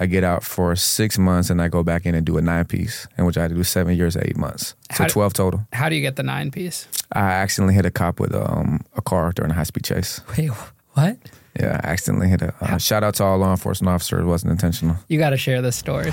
I get out for six months and I go back in and do a nine piece, in which I had to do seven years, eight months. So do- 12 total. How do you get the nine piece? I accidentally hit a cop with um, a car during a high speed chase. Wait, what? Yeah, I accidentally hit a. Uh, shout out to all law enforcement officers. It wasn't intentional. You got to share this story.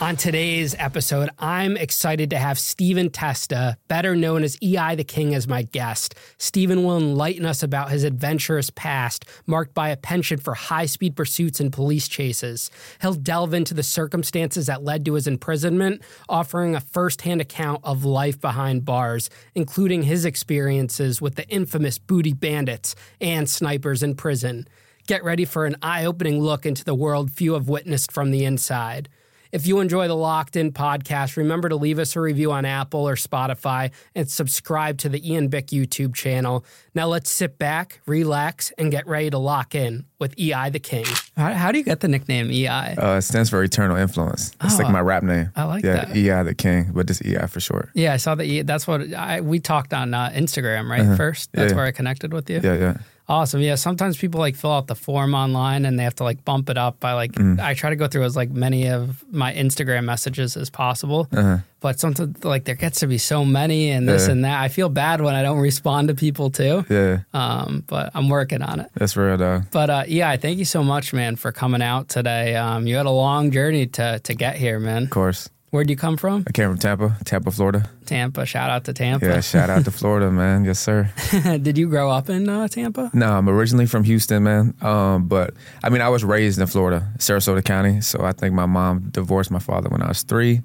On today's episode, I'm excited to have Stephen Testa, better known as EI the King, as my guest. Stephen will enlighten us about his adventurous past, marked by a penchant for high speed pursuits and police chases. He'll delve into the circumstances that led to his imprisonment, offering a first hand account of life behind bars, including his experiences with the infamous booty bandits and snipers in prison. Get ready for an eye opening look into the world few have witnessed from the inside. If you enjoy the Locked In podcast, remember to leave us a review on Apple or Spotify and subscribe to the Ian Bick YouTube channel. Now let's sit back, relax, and get ready to lock in with EI the King. How, how do you get the nickname EI? Uh, it stands for Eternal Influence. It's like Oh, my rap name. I like yeah, that. EI the King, but just EI for short. yeah, I saw that. E- That's what I, we talked on uh, Instagram, right? First, that's Uh-huh. Yeah. where I connected with you. Yeah, yeah. Awesome. Yeah. Sometimes people like fill out the form online and they have to like bump it up by like, Mm. I try to go through as like many of my Instagram messages as possible. Uh-huh. But sometimes like there gets to be so many and this Yeah. and that. I feel bad when I don't respond to people too. Yeah, Um, but I'm working on it. that's real, though. But uh, yeah, thank you so much, man, for coming out today. Um, you had a long journey to to get here, man. Of course. Where'd you come from? I came from Tampa, Tampa, Florida. Tampa. Shout out to Tampa. Yeah, shout out to Florida, man. Yes, sir. Did you grow up in uh, Tampa? No, I'm originally from Houston, man. Um, but I mean, I was raised in Florida, Sarasota County. So I think my mom divorced my father when I was three,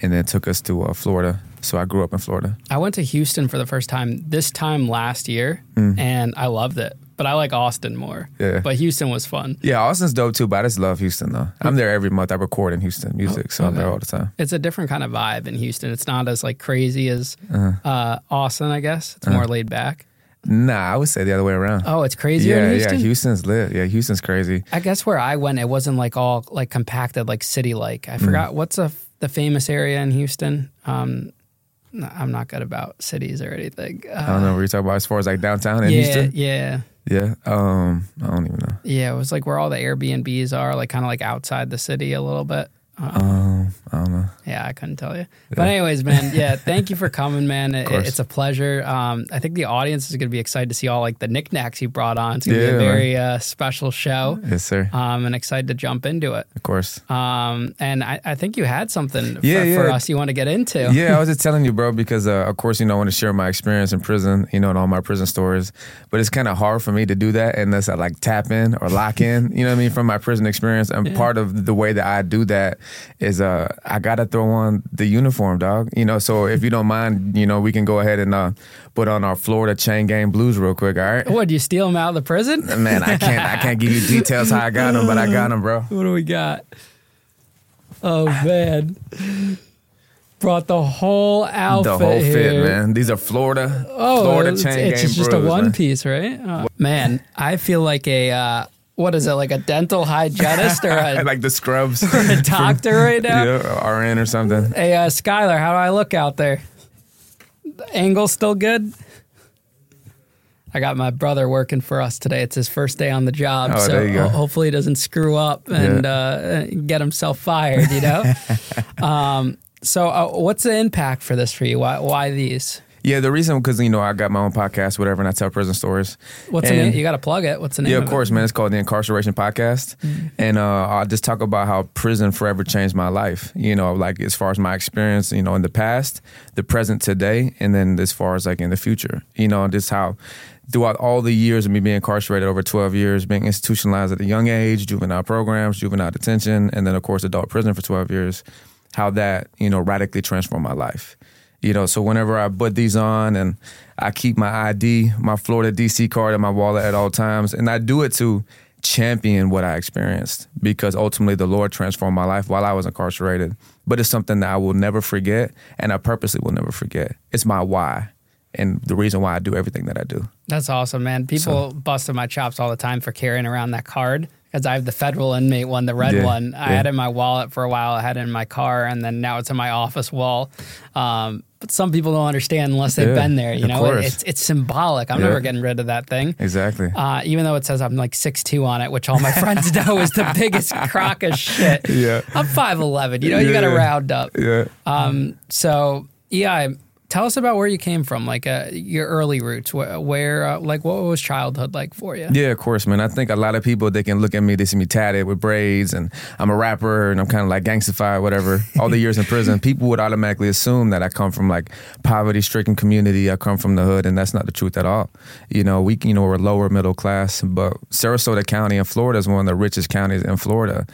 and then took us to uh, Florida. So I grew up in Florida. I went to Houston for the first time this time last year, and I loved it. But I like Austin more. Mm. Yeah. But Houston was fun. Yeah, Austin's dope too, but I just love Houston though. I'm there every month. I record in Houston music, so I'm there all the time. It's a different kind of vibe in Houston. It's not as like crazy as Uh-huh. uh, Austin, I guess. It's more laid back. Nah, I would say the other way around. Oh, it's crazier yeah, in Houston. yeah, Houston's lit. Yeah, Houston's crazy. I guess where I went, it wasn't like all like compacted, like city like. Mm. I forgot what's a, the famous area in Houston. Um, I'm not good about cities or anything. I Uh, don't know what you're talking about as far as like downtown in yeah, Houston. yeah, Yeah, um, I don't even know. yeah. It was like where all the Airbnbs are, like kind of like outside the city a little bit. Um, I don't know. Yeah, I couldn't tell you. But anyways, man, yeah, thank you for coming, man. It, it's a pleasure. Um, I think the audience is going to be excited to see all like the knickknacks you brought on. It's going to be a very uh, special show. Yes, sir. Um, and excited to jump into it. Of course. Um, and I, I think you had something Yeah, for, for us you want to get into. yeah, I was just telling you, bro, because uh, of course, you know, I want to share my experience in prison, you know, and all my prison stories. But it's kind of hard for me to do that unless I like tap in or lock in, you know what I mean, from my prison experience. And part of the way that I do that is uh, I got to throw on the uniform, dog. You know, so if you don't mind, you know, we can go ahead and uh, put on our Florida chain gang blues real quick, all right? What, do you steal them out of the prison? Man, I can't, I can't give you details how I got them, but I got them, bro. What do we got? Oh, man. Brought the whole outfit The whole fit, here. man. These are Florida, Oh, Florida it's, chain it's gang just a one man. piece, right? Oh, man, I feel like a uh, what is it? Like a dental hygienist or a, like the scrubs. a doctor right now? Yeah, RN or something. Hey, uh, Skylar, how do I look out there? The angle still good? I got my brother working for us today. It's his first day on the job, Oh, so there you go. ho- hopefully he doesn't screw up and uh, get himself fired. You know. um, so, uh, what's the impact for this for you? Why, why these? Yeah, the reason because you know I got my own podcast, whatever, and I tell prison stories. What's the name? You got to plug it. What's the name? Yeah, of of it? course, man. It's called the Incarceration Podcast, and uh, I'll just talk about how prison forever changed my life. You know, like as far as my experience, you know, in the past, the present, today, and then as far as like in the future. You know, just how throughout all the years of me being incarcerated, over twelve years, being institutionalized at a young age, juvenile programs, juvenile detention, and then of course adult prison for twelve years, how that you know radically transformed my life. You know, so whenever I put these on and I keep my ID, my Florida DC card in my wallet at all times, and I do it to champion what I experienced because ultimately the Lord transformed my life while I was incarcerated. But it's something that I will never forget and I purposely will never forget. It's my why and the reason why I do everything that I do. That's awesome, man. People busted my chops all the time for carrying around that card because I have the federal inmate one, the red Yeah, one. I yeah. had it in my wallet for a while. I had it in my car, and then now it's in my office wall. Um, but some people don't understand unless they've Yeah, been there. You know, course. it's it's symbolic. I'm Yeah. never getting rid of that thing. Exactly. Uh, even though it says I'm like 6'2 on it, which all my friends know is the biggest crock of shit. Yeah. I'm 5'11. You know, you got to round up. yeah. Um, so, yeah, tell us about where you came from, like uh, your early roots. Where, where uh, like, what was childhood like for you? Yeah, of course, man. I think a lot of people they can look at me, they see me tatted with braids, and I'm a rapper, and I'm kind of like gangstified, whatever. All the years in prison, people would automatically assume that I come from like poverty-stricken community. I come from the hood, and that's not the truth at all. You know, we you know we're lower middle class, but Sarasota County in Florida is one of the richest counties in Florida,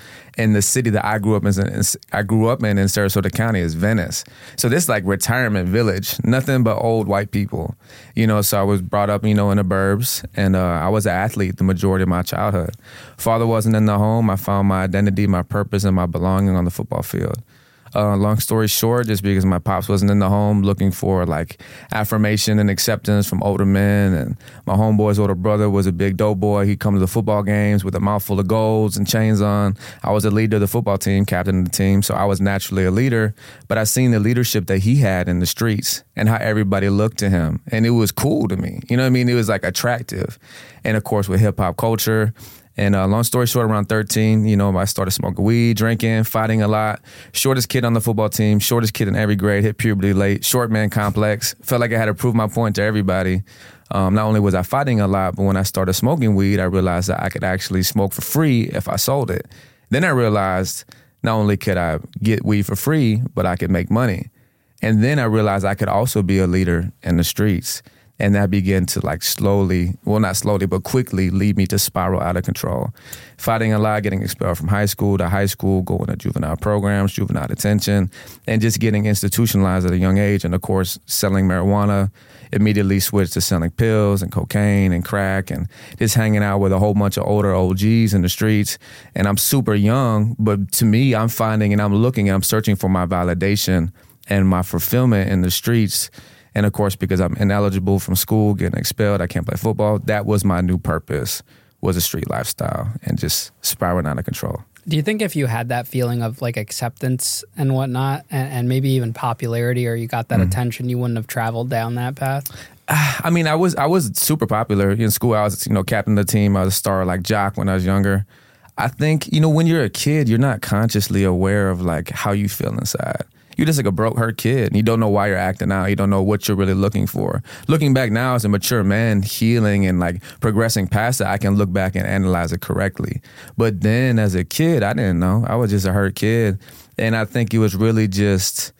and the city that I grew up in, is- I grew up in in Sarasota County is Venice. So this like retirement village, nothing but old white people. You know, so I was brought up, you know, in the burbs, and uh, I was an athlete the majority of my childhood. Father wasn't in the home. I found my identity, my purpose, and my belonging on the football field. Uh, long story short, just because my pops wasn't in the home looking for like affirmation and acceptance from older men, and my homeboy's older brother was a big dope boy. He'd come to the football games with a mouthful of golds and chains on. I was a leader of the football team, captain of the team, so I was naturally a leader. But I seen the leadership that he had in the streets and how everybody looked to him, and it was cool to me. You know what I mean? It was like attractive, and of course with hip hop culture. And uh, long story short, around 13, you know, I started smoking weed, drinking, fighting a lot. Shortest kid on the football team, shortest kid in every grade, hit puberty late, short man complex. Felt like I had to prove my point to everybody. Um, not only was I fighting a lot, but when I started smoking weed, I realized that I could actually smoke for free if I sold it. Then I realized not only could I get weed for free, but I could make money. And then I realized I could also be a leader in the streets. And that began to like slowly, well, not slowly, but quickly lead me to spiral out of control. Fighting a lot, getting expelled from high school to high school, going to juvenile programs, juvenile detention, and just getting institutionalized at a young age. And of course, selling marijuana, immediately switched to selling pills and cocaine and crack and just hanging out with a whole bunch of older OGs in the streets. And I'm super young, but to me, I'm finding and I'm looking and I'm searching for my validation and my fulfillment in the streets. And of course, because I'm ineligible from school, getting expelled, I can't play football. That was my new purpose, was a street lifestyle and just spiraling out of control. Do you think if you had that feeling of like acceptance and whatnot, and, and maybe even popularity, or you got that mm-hmm. attention, you wouldn't have traveled down that path? I mean, I was I was super popular in school. I was you know captain of the team. I was a star like jock when I was younger. I think you know when you're a kid, you're not consciously aware of like how you feel inside. You're just like a broke hurt kid. You don't know why you're acting out. You don't know what you're really looking for. Looking back now as a mature man, healing and like progressing past it, I can look back and analyze it correctly. But then as a kid, I didn't know. I was just a hurt kid, and I think it was really just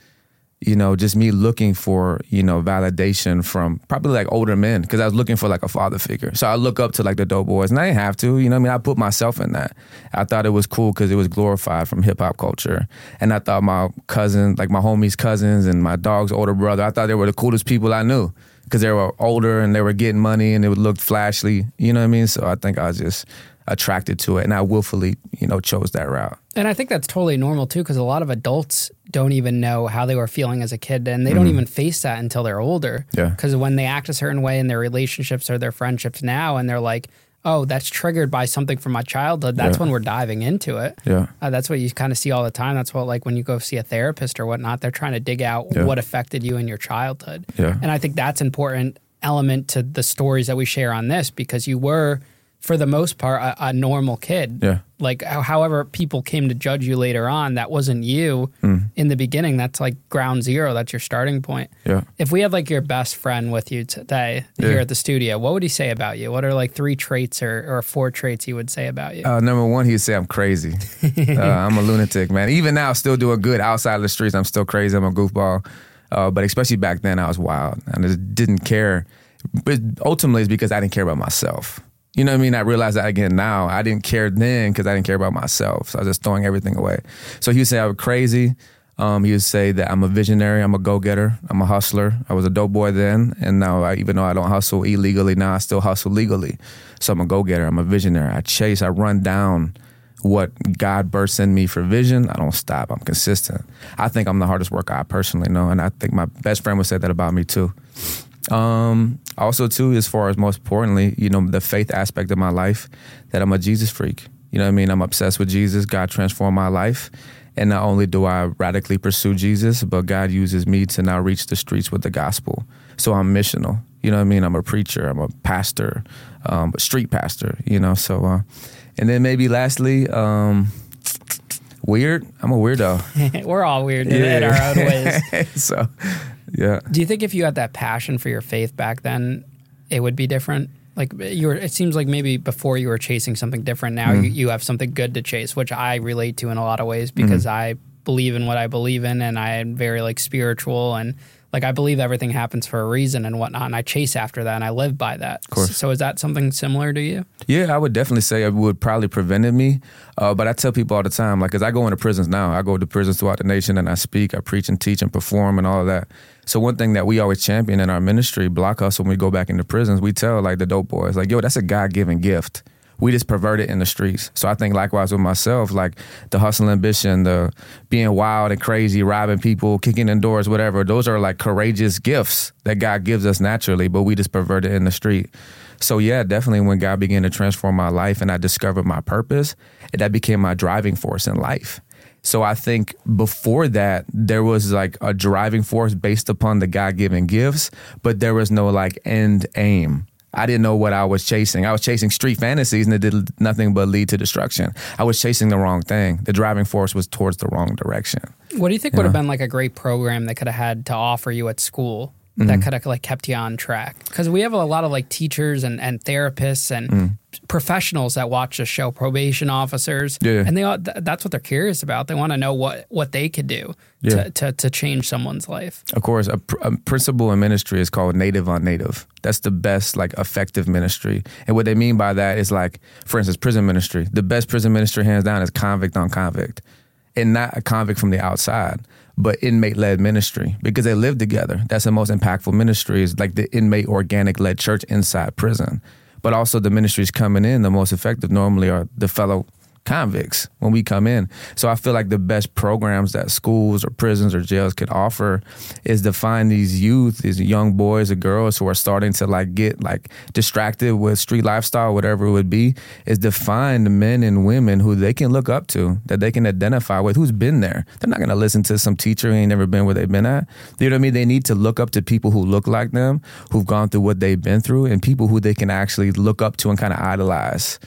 you know, just me looking for, you know, validation from probably like older men because I was looking for like a father figure. So I look up to like the dope boys and I didn't have to, you know I mean? I put myself in that. I thought it was cool because it was glorified from hip hop culture. And I thought my cousin, like my homies' cousins and my dog's older brother, I thought they were the coolest people I knew because they were older and they were getting money and it would look flashy, you know what I mean? So I think I was just attracted to it and I willfully, you know, chose that route. And I think that's totally normal too, because a lot of adults don't even know how they were feeling as a kid, and they don't even face that until they're older. Yeah. Because when they act a certain way in their relationships or their friendships now, and they're like, "Oh, that's triggered by something from my childhood," that's Yeah. when we're diving into it. Yeah. Uh, that's what you kind of see all the time. That's what, like, when you go see a therapist or whatnot, they're trying to dig out Yeah. what affected you in your childhood. Yeah. And I think that's important element to the stories that we share on this because you were, for the most part, a, a normal kid. Yeah. Like, however, people came to judge you later on, that wasn't you Mm. in the beginning. That's like ground zero. That's your starting point. Yeah. If we had like your best friend with you today Yeah. here at the studio, what would he say about you? What are like three traits or, or four traits he would say about you? Uh, number one, he'd say I'm crazy. uh, I'm a lunatic, man. Even now, still doing good outside of the streets. I'm still crazy. I'm a goofball. Uh, but especially back then, I was wild and I just didn't care. But ultimately, it's because I didn't care about myself. You know what I mean? I realize that again now. I didn't care then because I didn't care about myself. So I was just throwing everything away. So he would say I was crazy. Um, he would say that I'm a visionary. I'm a go getter. I'm a hustler. I was a dope boy then, and now I, even though I don't hustle illegally now, I still hustle legally. So I'm a go getter. I'm a visionary. I chase. I run down what God bursts in me for vision. I don't stop. I'm consistent. I think I'm the hardest worker I personally know, and I think my best friend would say that about me too. Um, also, too, as far as most importantly, you know, the faith aspect of my life, that I'm a Jesus freak. You know what I mean? I'm obsessed with Jesus. God transformed my life. And not only do I radically pursue Jesus, but God uses me to now reach the streets with the gospel. So I'm missional. You know what I mean? I'm a preacher. I'm a pastor, um, a street pastor. You know. So, uh, and then maybe lastly, um, weird. I'm a weirdo. We're all weird in, in our own ways. so, yeah. Do you think if you had that passion for your faith back then, it would be different? Like you were, it seems like maybe before you were chasing something different. Now Mm-hmm. you, you have something good to chase, which I relate to in a lot of ways because Mm-hmm. I believe in what I believe in, and I am very like spiritual and like I believe everything happens for a reason and whatnot, and I chase after that and I live by that. Of course. So is that something similar to you? Yeah, I would definitely say it would probably prevented me. Uh, but I tell people all the time, like, cause I go into prisons now. I go to prisons throughout the nation and I speak, I preach and teach and perform and all of that. So one thing that we always champion in our ministry, Block Us, when we go back into prisons, we tell like the dope boys, like, yo, that's a God given gift. We just pervert it in the streets. So I think likewise with myself, like the hustle ambition, the being wild and crazy, robbing people, kicking in doors, whatever, those are like courageous gifts that God gives us naturally, but we just pervert it in the street. So yeah, definitely when God began to transform my life and I discovered my purpose, that became my driving force in life. So I think before that, there was like a driving force based upon the God given gifts, but there was no like end aim. I didn't know what I was chasing. I was chasing street fantasies and it did nothing but lead to destruction. I was chasing the wrong thing. The driving force was towards the wrong direction. What do you think would have been like a great program they could have had to offer you at school Mm-hmm. that could have like kept you on track? Because we have a lot of like teachers and, and therapists and Mm. professionals that watch the show, probation officers, Yeah. and they all, th- that's what they're curious about. They want to know what what they could do Yeah. to, to to change someone's life. Of course, a, pr- a principle in ministry is called native on native. That's the best, like, effective ministry. And what they mean by that is, like, for instance, prison ministry. The best prison ministry, hands down, is convict on convict, and not a convict from the outside, but inmate led ministry because they live together. That's the most impactful ministry. Is like the inmate organic led church inside prison. But also the ministries coming in, the most effective normally are the fellow convicts when we come in. So I feel like the best programs that schools or prisons or jails could offer is to find these youth, these young boys or girls who are starting to like get like distracted with street lifestyle, whatever it would be, is to find men and women who they can look up to, that they can identify with, who's been there. They're not gonna listen to some teacher who ain't never been where they've been at. You know what I mean? They need to look up to people who look like them, who've gone through what they've been through, and people who they can actually look up to and kind of idolize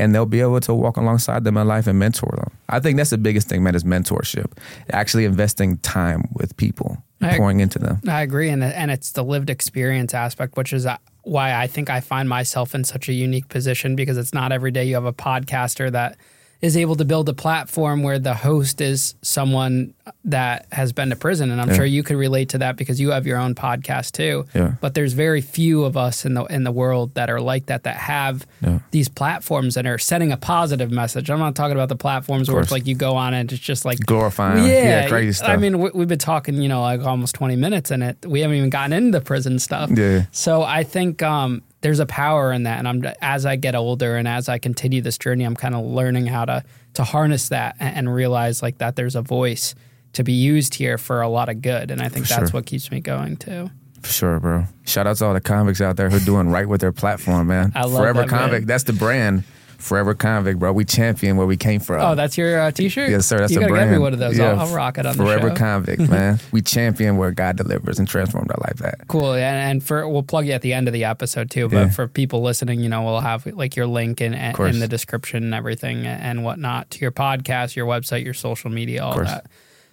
and they'll be able to walk alongside them in life and mentor them. I think that's the biggest thing, man, is mentorship. Actually investing time with people, I- pouring into them. I agree, and and it's the lived experience aspect, which is uh, why I think I find myself in such a unique position because it's not every day you have a podcaster that is able to build a platform where the host is someone that has been to prison, and I'm Yeah. sure you could relate to that because you have your own podcast too. Yeah. But there's very few of us in the in the world that are like that that have Yeah. these platforms and are setting a positive message. I'm not talking about the platforms where it's like you go on and it's just like Glorifying, yeah, crazy stuff. I mean, we, we've been talking, you know, like almost 20 minutes and it. We haven't even gotten into the prison stuff. Yeah. So I think um, there's a power in that. And I'm as I get older and as I continue this journey, I'm kind of learning how to to harness that and, and realize like that there's a voice to be used here for a lot of good. And I think For that's sure. what keeps me going too. For sure, bro. Shout out to all the convicts out there who are doing right with their platform, man. I love Forever that, Convict, man. that's the brand. Forever Convict, bro. We champion where we came from. Oh, that's your uh, t-shirt. Yes, sir. That's you the gotta brand. me one of those. Yeah, I'll, I'll rock it on Forever the show. Convict, man. we champion where God delivers and transformed our life at. Cool, and, and for we'll plug you at the end of the episode too. But Yeah. for people listening, you know, we'll have like your link in, in, in the description and everything and whatnot to your podcast, your website, your social media, all that.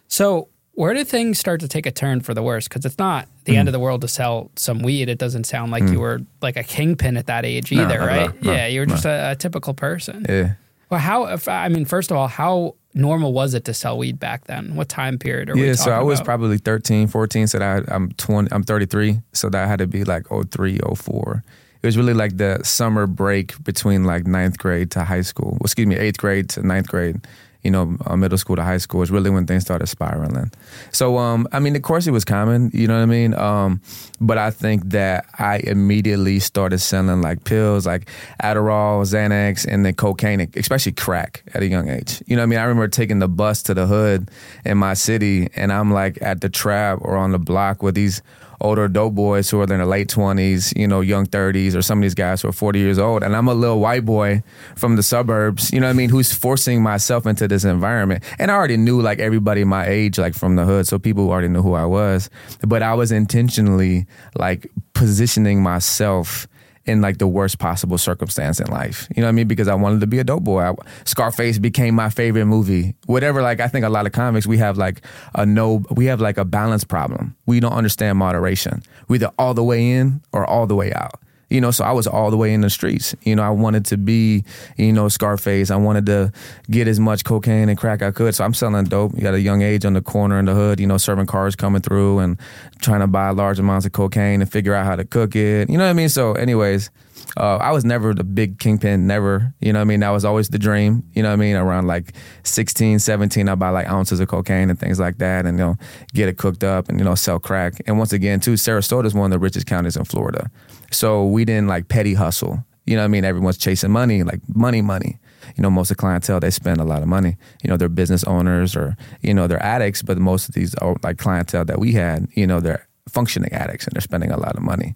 So, where do things start to take a turn for the worse? Because it's not the Mm. end of the world to sell some weed. It doesn't sound like you were like a kingpin at that age either, at right? No, yeah, you were no. just a, a typical person. Yeah. Well, how? If, I mean, first of all, how normal was it to sell weed back then? What time period are we Yeah, talking so I was about? probably 13, 14, so that I, I'm 20, I'm 33, so that had to be like 03, 04. It was really like the summer break between like ninth grade to high school. Well, excuse me, eighth grade to ninth grade. You know, middle school to high school is really when things started spiraling. So, um, I mean, of course, it was common. You know what I mean? Um, but I think that I immediately started selling like pills, like Adderall, Xanax, and then cocaine, especially crack at a young age. You know what I mean? I remember taking the bus to the hood in my city, and I'm like at the trap or on the block with these older dope boys who are in their late 20s, you know, young 30s, or some of these guys who are 40 years old. And I'm a little white boy from the suburbs, you know what I mean, who's forcing myself into this environment. And I already knew like everybody my age, like from the hood. So people already knew who I was. But I was intentionally like positioning myself in like the worst possible circumstance in life. You know what I mean? Because I wanted to be a dope boy. I, Scarface became my favorite movie. Whatever, like I think a lot of comics we have like a no, we have like a balance problem. We don't understand moderation. We're either all the way in or all the way out. You know, so I was all the way in the streets. You know, I wanted to be, you know, Scarface. I wanted to get as much cocaine and crack I could. So I'm selling dope. You got a young age on the corner in the hood, you know, serving cars coming through and trying to buy large amounts of cocaine and figure out how to cook it. You know what I mean? So, anyways, uh, I was never the big kingpin, never. You know what I mean? That was always the dream. You know what I mean? Around like 16, 17, I buy like ounces of cocaine and things like that and, you know, get it cooked up and, you know, sell crack. And once again, too, Sarasota is one of the richest counties in Florida. So we didn't like petty hustle. You know what I mean? Everyone's chasing money, like money, money. You know, most of the clientele, they spend a lot of money. You know, they're business owners or, you know, they're addicts, but most of these like clientele that we had, you know, they're functioning addicts and they're spending a lot of money.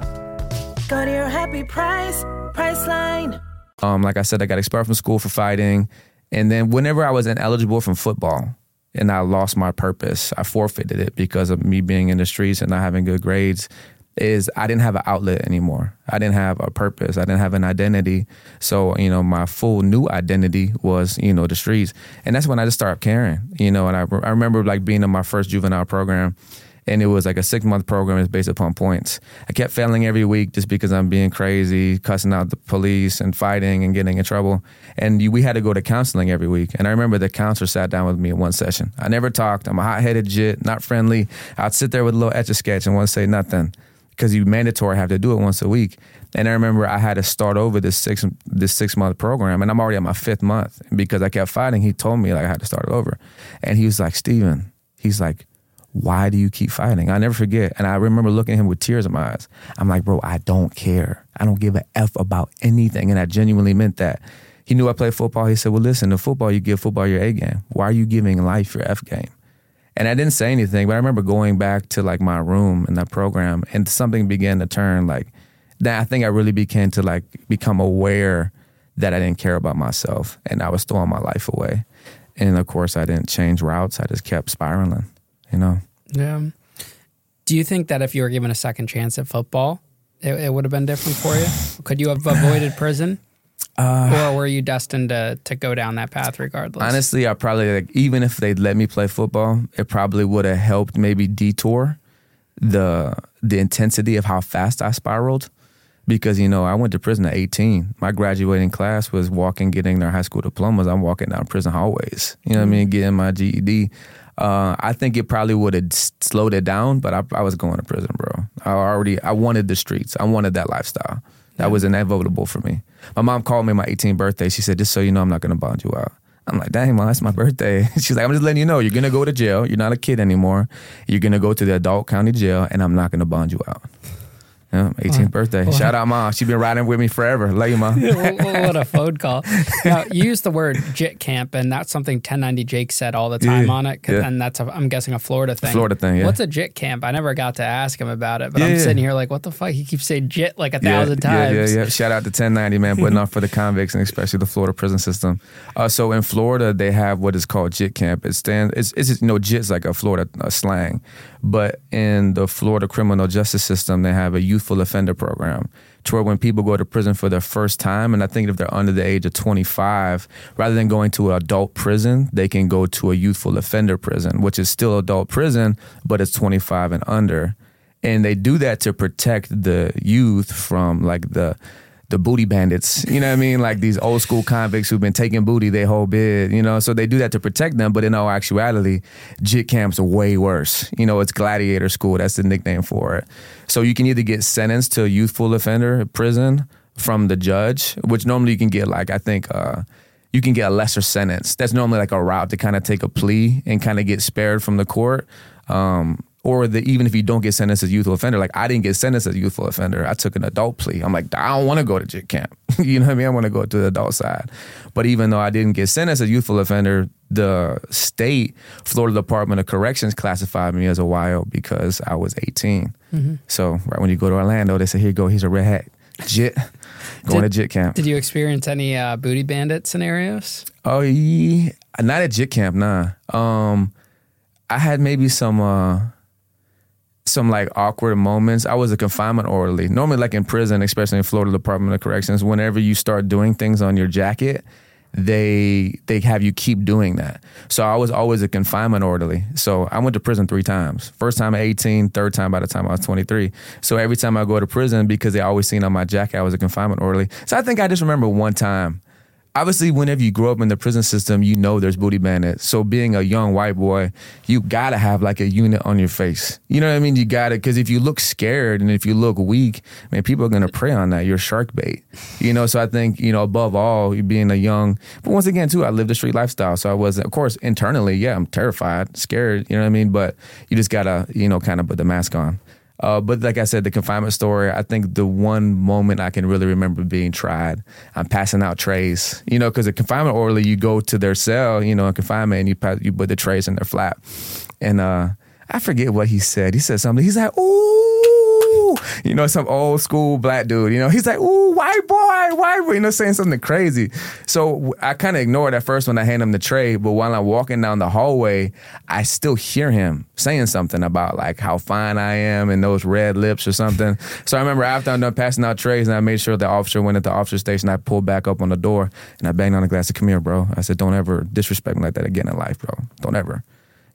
Go to your happy price. Um, like I said, I got expelled from school for fighting. And then whenever I was ineligible from football and I lost my purpose, I forfeited it because of me being in the streets and not having good grades. Is I didn't have an outlet anymore. I didn't have a purpose. I didn't have an identity. So, you know, my full new identity was, you know, the streets. And that's when I just started caring, you know, and I, I remember like being in my first juvenile program and it was like a six month program. It's based upon points. I kept failing every week just because I'm being crazy, cussing out the police and fighting and getting in trouble. And we had to go to counseling every week. And I remember the counselor sat down with me in one session. I never talked. I'm a hot headed jit, not friendly. I'd sit there with a little etch a sketch and won't say nothing because you mandatory have to do it once a week. And I remember I had to start over this six this six month program, and I'm already at my fifth month because I kept fighting. He told me like I had to start it over, and he was like, Steven, he's like, why do you keep fighting? I never forget. And I remember looking at him with tears in my eyes. I'm like, bro, I don't care. I don't give a F about anything. And I genuinely meant that. He knew I played football. He said, well, listen, the football, you give football your A game. Why are you giving life your F game? And I didn't say anything, but I remember going back to like my room in that program and something began to turn like that. I think I really began to like become aware that I didn't care about myself and I was throwing my life away. And of course, I didn't change routes. I just kept spiraling you know? Yeah. Do you think that if you were given a second chance at football, it, it would have been different for you? Could you have avoided prison? Uh, or were you destined to, to go down that path regardless? Honestly, I probably, like, even if they'd let me play football, it probably would have helped maybe detour the the intensity of how fast I spiraled. Because, you know, I went to prison at 18. My graduating class was walking, getting their high school diplomas. I'm walking down prison hallways, you know what. I mean? Getting my GED. Uh, I think it probably would have slowed it down, but I, I, was going to prison, bro. I already I wanted the streets. I wanted that lifestyle. That yeah. was inevitable for me. My mom called me my 18th birthday. She said, "Just so you know, I'm not going to bond you out." I'm like, "Dang, mom, that's my birthday." She's like, "I'm just letting you know, you're going to go to jail. You're not a kid anymore. You're going to go to the adult county jail, and I'm not going to bond you out." Yeah, 18th birthday. Shout out, mom. She's been riding with me forever. Love you, mom. what a phone call. Now, you use the word JIT camp, and that's something 1090 Jake said all the time yeah, on it. Yeah. And that's, i am guessing, a Florida thing. Florida thing, yeah. What's a JIT camp? I never got to ask him about it, but yeah, I'm sitting here like, what the fuck? He keeps saying JIT like a thousand times. Yeah, yeah, yeah. Shout out to 1090, man, putting on for the convicts and especially the Florida prison system. Uh, so in Florida, they have what is called JIT camp. It stands, it's, it's you know, JIT's like a Florida uh, slang. But in the Florida criminal justice system, they have a youthful offender program to where when people go to prison for their first time, and I think if they're under the age of 25, rather than going to an adult prison, they can go to a youthful offender prison, which is still adult prison, but it's 25 and under. And they do that to protect the youth from like the the booty bandits. You know what I mean? Like these old school convicts who've been taking booty their whole bid. You know, so they do that to protect them. But in all actuality, JIT camps are way worse. You know, it's gladiator school. That's the nickname for it. So you can either get sentenced to a youthful offender prison from the judge, which normally you can get like I think. uh you can get a lesser sentence. That's normally like a route to kind of take a plea and kind of get spared from the court. Um, or the, even if you don't get sentenced as a youthful offender, like I didn't get sentenced as a youthful offender, I took an adult plea. I'm like, I don't want to go to JIT camp. you know what I mean? I want to go to the adult side. But even though I didn't get sentenced as a youthful offender, the state, Florida Department of Corrections classified me as a YO because I was 18. So right when you go to Orlando, they say, here you go, here's a red hat. JIT. Going Did- to JIT camp. Did you experience any uh, booty bandit scenarios? Oh, yeah. not at JIT camp, nah. Um, I had maybe some uh, some like awkward moments. I was a confinement orderly. Normally, like in prison, especially in Florida Department of Corrections, whenever you start doing things on your jacket, they they have you keep doing that. So I was always a confinement orderly. So I went to prison three times. First time at 18, third time by the time I was 23. So every time I go to prison, because they always seen on my jacket I was a confinement orderly. So I think I just remember one time obviously whenever you grow up in the prison system you know there's booty bandits. So being a young white boy you gotta have like a unit on your face. You know what i mean? You gotta because if you look scared and if you look weak man people are gonna prey on that. You're shark bait. You know so i think you know above all you being a young but once again too i lived a street lifestyle so i was of course internally yeah i'm terrified scared you know what i mean? But you just gotta you know kind of put the mask on uh, but like I said, the confinement story, I think the one moment I can really remember being tried, I'm passing out trays. You know, because a confinement orderly, you go to their cell, you know, in confinement, and you pass, you put the trays in their flap. And uh, I forget what he said. He said something. He's like, ooh, you know, some old school black dude. You know, he's like, ooh, white boy, white boy. You know, saying something crazy. So I kind of ignored at first when I hand him the tray, but while I'm walking down the hallway, I still hear him saying something about like how fine I am and those red lips or something. so I remember after I'm done passing out trays and I made sure the officer went at the officer station, I pulled back up on the door and I banged on the glass. Said, come here, bro. I said, don't ever disrespect me like that again in life, bro. Don't ever.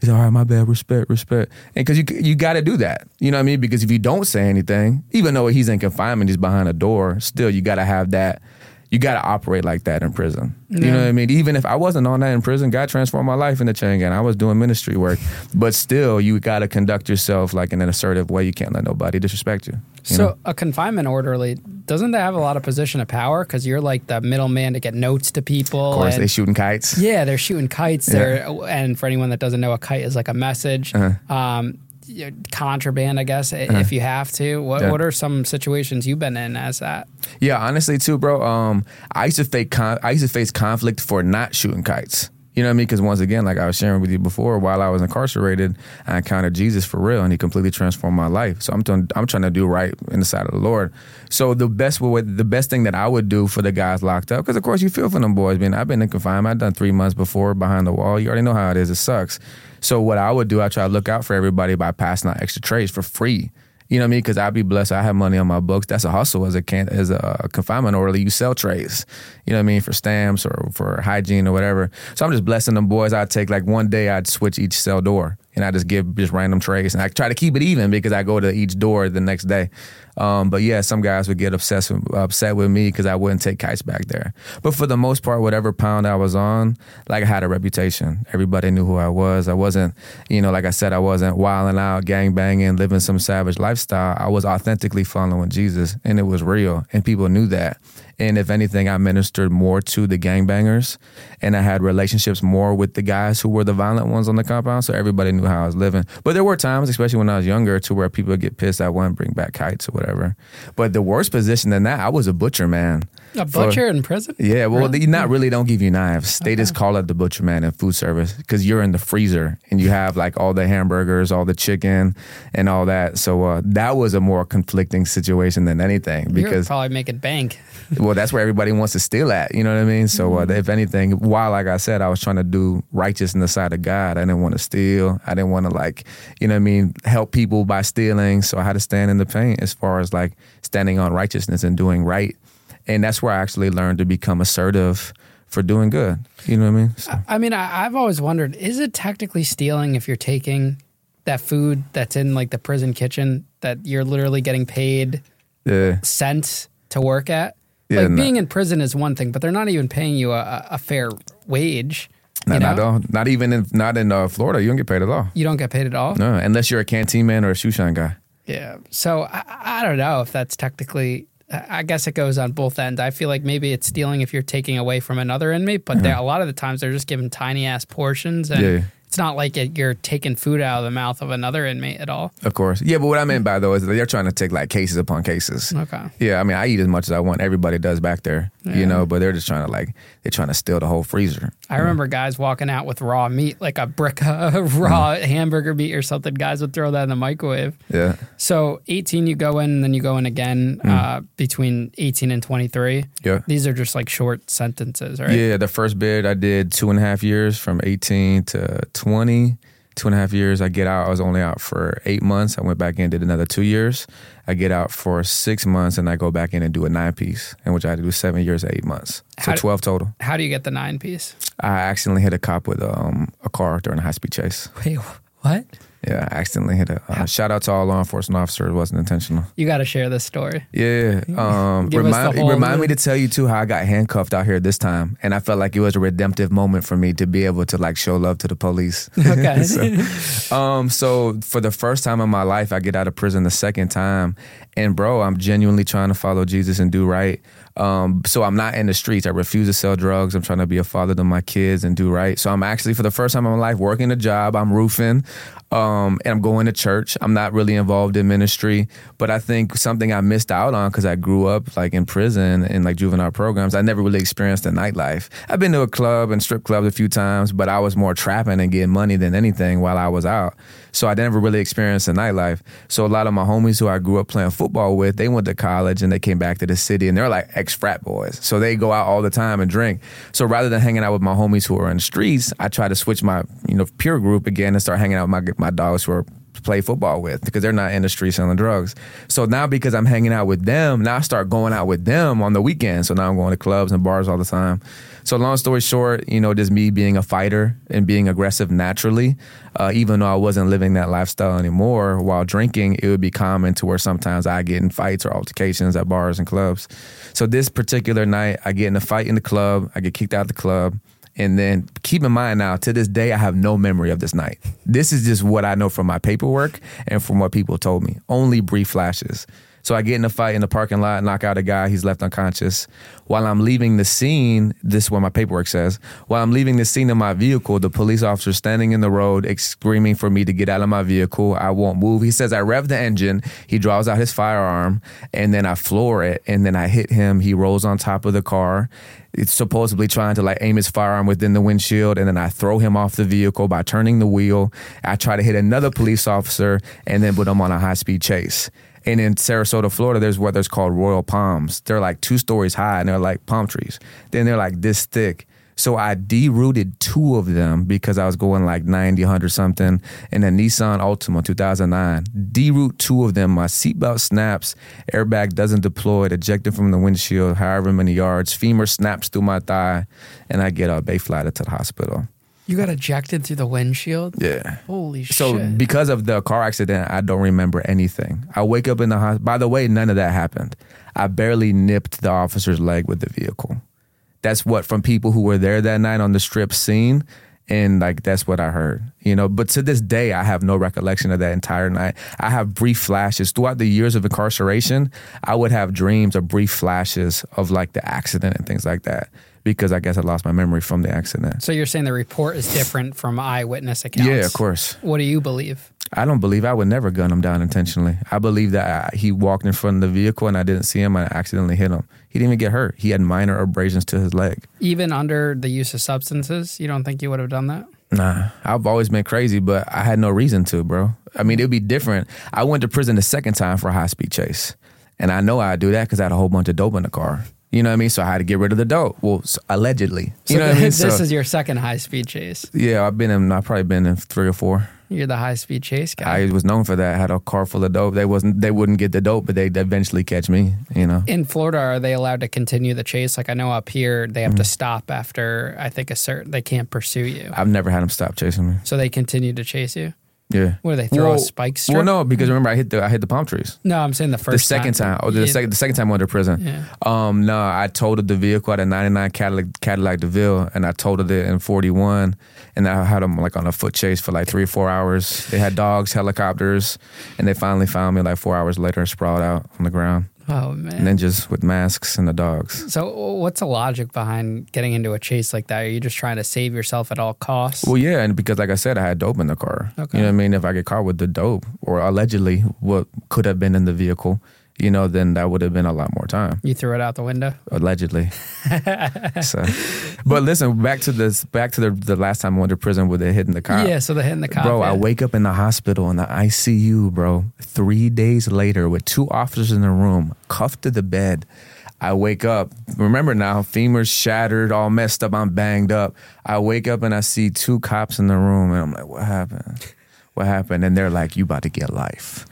He's like, all right, my bad, respect, respect. And because you you got to do that, you know what I mean? Because if you don't say anything, even though he's in confinement, he's behind a door, still you got to have that. You got to operate like that in prison. You know what I mean? Even if I wasn't on that in prison, God transformed my life in the chain gang. I was doing ministry work, but still, you got to conduct yourself like in an assertive way. You can't let nobody disrespect you. So know? a confinement orderly doesn't that have a lot of position of power because you're like the middleman to get notes to people. of course, and- they shooting kites. Yeah, they're shooting kites. They're and for anyone that doesn't know, a kite is like a message. Uh-huh. Um, contraband, I guess, i if you have to. What Yeah. What are some situations you've been in as that? Yeah, honestly, too, bro. Um, I used to face con- I used to face conflict for not shooting kites. You know what I mean? Because once again, like I was sharing with you before, while I was incarcerated, I encountered Jesus for real, and He completely transformed my life. So I'm doing, I'm trying to do right in the sight of the Lord. So the best way, the best thing that I would do for the guys locked up, because of course you feel for them boys. Man, I've been in confinement. I've done three months before behind the wall. You already know how it is. It sucks. So what I would do, I try to look out for everybody by passing out extra trays for free. You know what I mean? Because I'd be blessed. I have money on my books. That's a hustle as a can as a confinement orderly. You sell trays. You know what I mean? For stamps or for hygiene or whatever. So I'm just blessing them boys. I'd take like one day I'd switch each cell door and I just give just random trays and I try to keep it even because I go to each door the next day. Um, but yeah, some guys would get obsessed with, upset with me because I wouldn't take kites back there. But for the most part, whatever pound I was on, like I had a reputation. Everybody knew who I was. I wasn't, you know, like I said, I wasn't wilding out, gang banging, living some savage lifestyle. I was authentically following Jesus, and it was real, and people knew that. And if anything, I ministered more to the gangbangers, and I had relationships more with the guys who were the violent ones on the compound. So everybody knew how I was living. But there were times, especially when I was younger, to where people would get pissed. I wouldn't bring back kites or whatever. But the worst position than that, I was a butcher man. A For- butcher in prison? yeah, well, Really? they not really don't give you knives. They just call it the butcher man in food service because you're in the freezer and you have like all the hamburgers, all the chicken, and all that. So uh, that was a more conflicting situation than anything You're because probably making bank. well, that's where everybody wants to steal at. You know what I mean? So, uh, if anything, while like I said, I was trying to do righteous in the sight of God. I didn't want to steal. I didn't want to like, you know what I mean, help people by stealing. So I had to stand in the paint as far as like standing on righteousness and doing right. And that's where I actually learned to become assertive for doing good. You know what I mean? So, I mean, I, I've always wondered: is it technically stealing if you're taking that food that's in like the prison kitchen that you're literally getting paid yeah. cents to work at? Yeah, like no. being in prison is one thing, but they're not even paying you a, a fair wage. Not, you not know? at all. Not even in not in uh, Florida. You don't get paid at all. You don't get paid at all. No, unless you're a canteen man or a shoe shine guy. Yeah. So I, I don't know if that's technically. I guess it goes on both ends. I feel like maybe it's stealing if you're taking away from another inmate, but there, a lot of the times they're just giving tiny ass portions, and Yeah. It's not like it, you're taking food out of the mouth of another inmate at all. Of course. Yeah, but what I meant by though is that they're trying to take like cases upon cases. Okay. Yeah, I mean, I eat as much as I want. Everybody does back there, you know, but they're just trying to like they're trying to steal the whole freezer. I remember guys walking out with raw meat, like a brick of raw Mm. hamburger meat or something. Guys would throw that in the microwave. Yeah, So 18, you go in, and then you go in again uh, between 18 and 23. Mm. yeah. These are just like short sentences, right? Yeah, the first bid I did two and a half years from 18 to 20. Two and a half years. I get out. I was only out for eight months. I went back in, did another two years. I get out for six months, and I go back in and do a nine piece, in which I had to do seven years, eight months. So How 12 total. How do you get the nine piece? I accidentally hit a cop with um, a car during a high speed chase. Wait, what? Yeah, I accidentally hit a. Uh, shout out to all law enforcement officers. It wasn't intentional. You got to share this story. Yeah. Um, remind remind me to tell you too how I got handcuffed out here this time, and I felt like it was a redemptive moment for me to be able to like show love to the police. Okay. so, um, so for the first time in my life, I get out of prison the second time, and bro, I'm genuinely trying to follow Jesus and do right. Um, so I'm not in the streets. I refuse to sell drugs. I'm trying to be a father to my kids and do right. So I'm actually for the first time in my life working a job. I'm roofing, um, and I'm going to church. I'm not really involved in ministry, but I think something I missed out on because I grew up like in prison and like juvenile programs. I never really experienced the nightlife. I've been to a club and strip clubs a few times, but I was more trapping and getting money than anything while I was out. So I never really experienced the nightlife. So a lot of my homies who I grew up playing football with, they went to college and they came back to the city and they're like ex frat boys. So they go out all the time and drink. So rather than hanging out with my homies who are in the streets, I try to switch my you know peer group again and start hanging out with my my dogs were play football with because they're not in the street selling drugs. So now because I'm hanging out with them, now I start going out with them on the weekends. So now I'm going to clubs and bars all the time. So long story short, you know, just me being a fighter and being aggressive naturally, uh, even though I wasn't living that lifestyle anymore while drinking, it would be common to where sometimes I get in fights or altercations at bars and clubs. So this particular night, I get in a fight in the club, I get kicked out of the club. And then keep in mind now, to this day, I have no memory of this night. This is just what I know from my paperwork and from what people told me. Only brief flashes. So I get in a fight in the parking lot, knock out a guy, he's left unconscious. While I'm leaving the scene, this is what my paperwork says. While I'm leaving the scene in my vehicle, the police officer standing in the road screaming for me to get out of my vehicle. I won't move. He says I rev the engine. He draws out his firearm and then I floor it and then I hit him. He rolls on top of the car. Supposedly trying to like aim his firearm within the windshield and then I throw him off the vehicle by turning the wheel. I try to hit another police officer and then put him on a high speed chase. And in Sarasota, Florida, there's what there's called royal palms. They're like two stories high and they're like palm trees. Then they're like this thick. So I derooted two of them because I was going like 90, 100 something. in a Nissan Altima 2009. Deroot two of them. My seatbelt snaps, airbag doesn't deploy, ejected from the windshield, however many yards. Femur snaps through my thigh, and I get a bay Bayflighted to the hospital. You got ejected through the windshield? Yeah. Holy So shit. So because of the car accident, I don't remember anything. I wake up in the hospital. By the way, none of that happened. I barely nipped the officer's leg with the vehicle. That's what from people who were there that night on the strip scene, and like that's what I heard. You know, but to this day, I have no recollection of that entire night. I have brief flashes throughout the years of incarceration. I would have dreams or brief flashes of like the accident and things like that because I guess I lost my memory from the accident. so you're saying the report is different from eyewitness accounts? Yeah, of course. What do you believe? I don't believe I would never gun him down intentionally. I believe that I, he walked in front of the vehicle and I didn't see him and I accidentally hit him. He didn't even get hurt. He had minor abrasions to his leg. Even under the use of substances, you don't think you would have done that? Nah, I've always been crazy, but I had no reason to, bro. I mean, it'd be different. I went to prison the second time for a high speed chase. And I know I'd do that because I had a whole bunch of dope in the car. You know what I mean? So I had to get rid of the dope. Well, s- allegedly. You know what I mean? this So, is your second high speed chase. yeah, I've been in, I've probably been in three or four. You're the high speed chase guy. I was known for that. I had a car full of dope. They wasn't, they wouldn't get the dope, but they'd eventually catch me, you know? in Florida, are they allowed to continue the chase? Like I know up here, they have Mm. to stop after I think a certain. They can't pursue you, I've never had them stop chasing me. so they continue to chase you. Yeah. What do they throw a Well- spike strip? Well, no, because remember I hit the I hit the palm trees. No, I'm saying the first. The first second time, oh, the Yeah. second the second time under prison. Yeah. Um, no, I totaled the vehicle at a '99 Cadillac Cadillac DeVille, and I totaled it in '41, and I had them like on a foot chase for like three or four hours. They had dogs, helicopters, and they finally found me like four hours later, sprawled out on the ground, Oh man. ninjas with masks and the dogs. so what's the logic behind getting into a chase like that? Are you just trying to save yourself at all costs? Well, yeah, and because like I said, I had dope in the car. Okay. You know what I mean? If I get caught with the dope or allegedly what could have been in the vehicle, you know, then that would have been a lot more time. you threw it out the window. allegedly. so, but listen, back to this, back to the the last time I went to prison with it hitting the cop. Yeah, so they're hitting the cop. Bro, yeah. I wake up in the hospital in the ICU, bro. Three days later, with two officers in the room, cuffed to the bed. I wake up. Remember now, femurs shattered, all messed up. I'm banged up. I wake up and I see two cops in the room, and I'm like, "What happened? What happened?" And they're like, "You about to get life."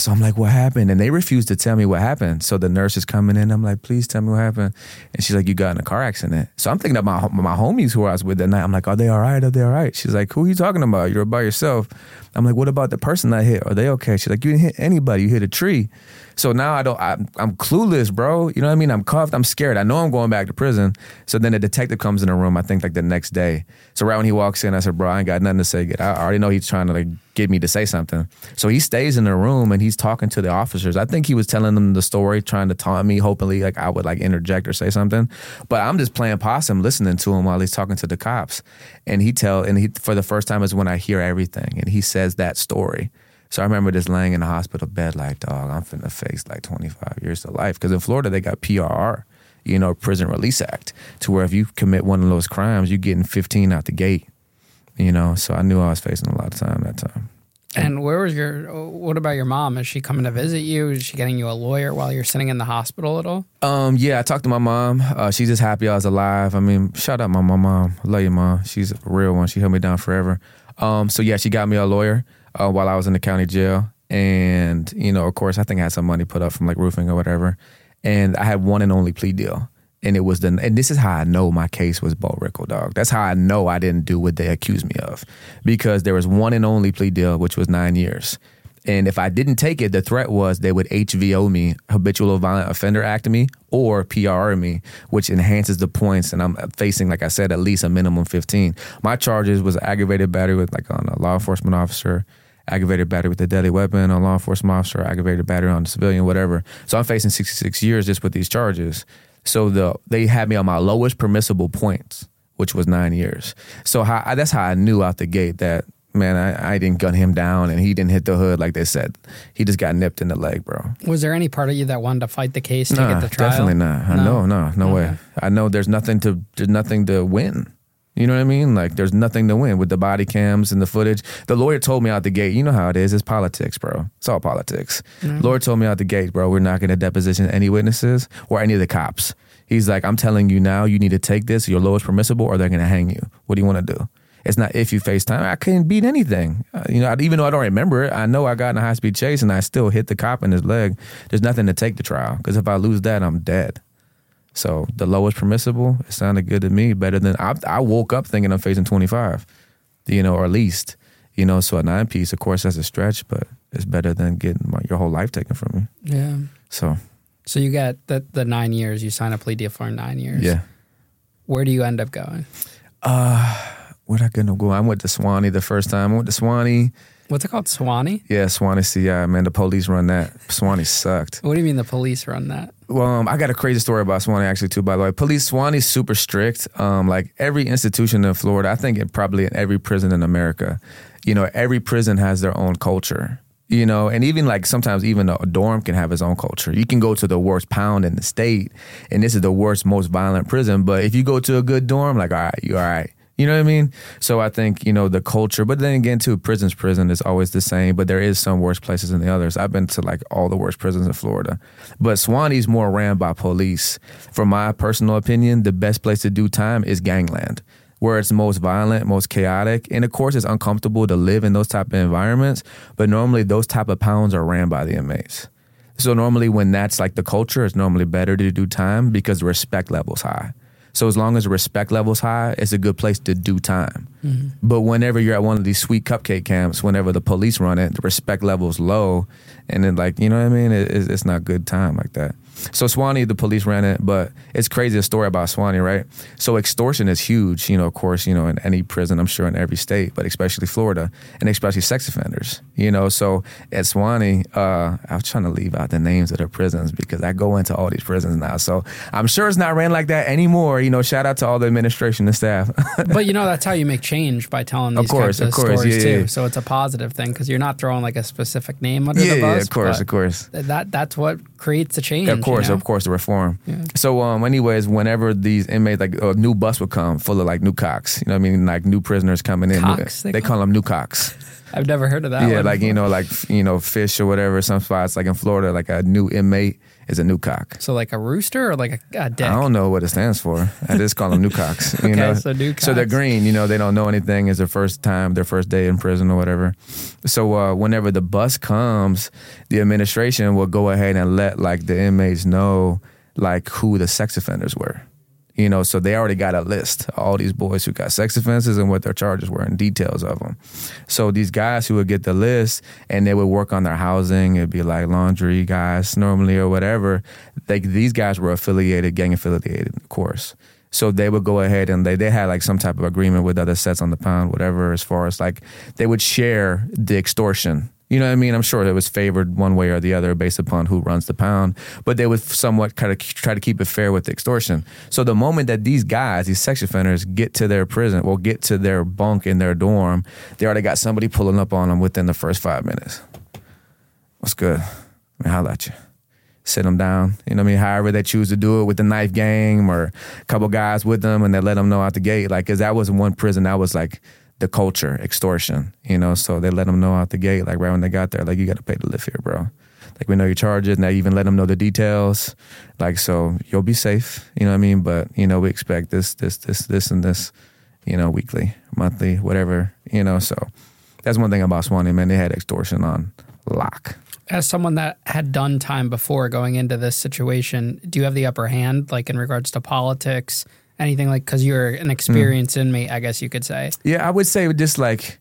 So I'm like, "What happened?" And they refuse to tell me what happened. So the nurse is coming in. I'm like, "Please tell me what happened." And she's like, "You got in a car accident." So I'm thinking of my my homies who I was with that night. I'm like, "Are they all right? Are they all right?" She's like, "Who are you talking about? You're by yourself." I'm like, "What about the person I hit? Are they okay?" She's like, "You didn't hit anybody. You hit a tree." So now I don't. I'm, I'm clueless, bro. You know what I mean? I'm cuffed. I'm scared. I know I'm going back to prison. So then the detective comes in the room. I think like the next day. So right when he walks in, I said, "Bro, I ain't got nothing to say. I already know he's trying to like get me to say something." So he stays in the room and he's talking to the officers. I think he was telling them the story, trying to taunt me. Hopefully, like I would like interject or say something. But I'm just playing possum, listening to him while he's talking to the cops. And he tell and he for the first time is when I hear everything. And he says that story. So I remember just laying in the hospital bed like, dog, I'm finna face like 25 years to life. Because in Florida, they got PRR, you know, Prison Release Act, to where if you commit one of those crimes, you're getting 15 out the gate. You know, so I knew I was facing a lot of time that time. And where was your? What about your mom? Is she coming to visit you? Is she getting you a lawyer while you're sitting in the hospital at all? Um, yeah, I talked to my mom. Uh, she's just happy I was alive. I mean, shout out my, my mom. I Love you, mom. She's a real one. She held me down forever. Um, so yeah, she got me a lawyer uh, while I was in the county jail, and you know, of course, I think I had some money put up from like roofing or whatever, and I had one and only plea deal. And it was the, and this is how I know my case was Bo Rickle, dog. That's how I know I didn't do what they accused me of, because there was one and only plea deal, which was nine years. And if I didn't take it, the threat was they would HVO me, habitual violent offender act me, or PR me, which enhances the points. And I'm facing, like I said, at least a minimum 15. My charges was aggravated battery with like on a law enforcement officer, aggravated battery with a deadly weapon, a law enforcement officer, aggravated battery on a civilian, whatever. So I'm facing 66 years just with these charges. So the they had me on my lowest permissible points, which was nine years. So how, that's how I knew out the gate that man, I, I didn't gun him down and he didn't hit the hood like they said. He just got nipped in the leg, bro. Was there any part of you that wanted to fight the case to Nah, get the trial? definitely not. I No? know, no, no way. I know there's nothing to there's nothing to win. You know what I mean? Like there's nothing to win with the body cams and the footage. The lawyer told me out the gate, you know how it is, it's politics, bro. It's all politics. Lawyer told me out the gate, bro, we're not gonna deposition any witnesses or any of the cops. He's like, I'm telling you now, you need to take this, your lowest permissible, or they're gonna hang you. What do you want to do? It's not if you FaceTime. I couldn't beat anything. Uh, you know, even though I don't remember it, I know I got in a high speed chase and I still hit the cop in his leg. There's nothing to take the trial because if I lose that, I'm dead. So the lowest permissible, it sounded good to me. Better than I, I woke up thinking I'm facing 25, you know, or at least, you know. So a nine piece, of course, that's a stretch, but it's better than getting my, your whole life taken from you. Yeah. So So you got the the nine years. You sign a plea deal for nine years. yeah, Where do you end up going? Uh, where'd I gonna go? I went to Suwannee the first time. I went to Suwannee. What's it called? Suwannee. Yeah, Suwannee CI. Man, the police run that. Suwannee sucked. What do you mean the police run that? Well, um, I got a crazy story about Suwannee actually too. By the way, police Suwannee's super strict. Um, like every institution in Florida, I think it probably in every prison in America. You know, every prison has their own culture. You know, and even like sometimes even a dorm can have its own culture. You can go to the worst pound in the state, and this is the worst, most violent prison. But if you go to a good dorm, like all right, you all right. You know what I mean? So I think, you know, the culture, but then again, too, prison's prison is always the same, but there is some worse places than the others. I've been to like all the worst prisons in Florida. But Suwannee's more ran by police. From my personal opinion, the best place to do time is gangland, where it's most violent, most chaotic. And of course, it's uncomfortable to live in those type of environments, but normally those type of pounds are ran by the inmates. So normally when that's like the culture, it's normally better to do time because the respect level's high. So as long as the respect level's high, it's a good place to do time. Mm-hmm. But whenever you're at one of these sweet cupcake camps, whenever the police run it, the respect level's low, and then like you know what I mean, it, it's, it's not good time like that. So Suwannee, the police ran it, but it's crazy a story about Suwannee, right? So extortion is huge, you know, of course, you know, in any prison, I'm sure in every state, but especially Florida, and especially sex offenders, you know. So at Suwannee, uh, I was trying to leave out the names of the prisons because I go into all these prisons now. So I'm sure it's not ran like that anymore. You know, shout out to all the administration and staff. but you know that's how you make change by telling these Of course, types of, of course, stories yeah, too. yeah. So it's a positive thing because you're not throwing like a specific name under yeah, the bus. yeah, of course, of course. That that's what creates the change. Of course, you know? of course, the reform. So, um, anyways, whenever these inmates, like a new bus would come full of like new cocks, you know what I mean? Like new prisoners coming in. Cocks, they, they call them new cocks. I've never heard of that. yeah, one like, you know, like, you know, fish or whatever, some spots like in Florida, like a new inmate is a new cock. So like a rooster or like a, a. I don't know what it stands for. I just call them new cocks. You Okay, know? so new So they're green. You know, they don't know anything. It's their first time, their first day in prison or whatever. So uh, whenever the bus comes, the administration will go ahead and let like the inmates know like who the sex offenders were. You know, so they already got a list all these boys who got sex offenses and what their charges were and details of them. So these guys who would get the list and they would work on their housing, it'd be like laundry guys normally or whatever. Like these guys were affiliated, gang affiliated, of course. So they would go ahead and they, they had like some type of agreement with other sets on the pound, whatever, as far as like they would share the extortion. You know what I mean? I'm sure it was favored one way or the other based upon who runs the pound, but they would somewhat kind of try to keep it fair with the extortion. So the moment that these guys, these sex offenders, get to their prison, well, get to their bunk in their dorm, they already got somebody pulling up on them within the first five minutes. What's good? Let me holler at you sit them down. You know what I mean? However they choose to do it with the knife game or a couple guys with them and they let them know out the gate. Like, cause that was one prison that was like the culture, extortion, you know? So they let them know out the gate, like right when they got there, like, you got to pay to live here, bro. Like, we know your charges and they even let them know the details. Like, so you'll be safe, you know what I mean? But, you know, we expect this, this, this, this, and this, you know, weekly, monthly, whatever, you know? So that's one thing about Suwannee, man. They had extortion on lock. As someone that had done time before going into this situation, do you have the upper hand, like in regards to politics, anything like? Because you're an mm. experienced inmate, I guess you could say. Yeah, I would say just like,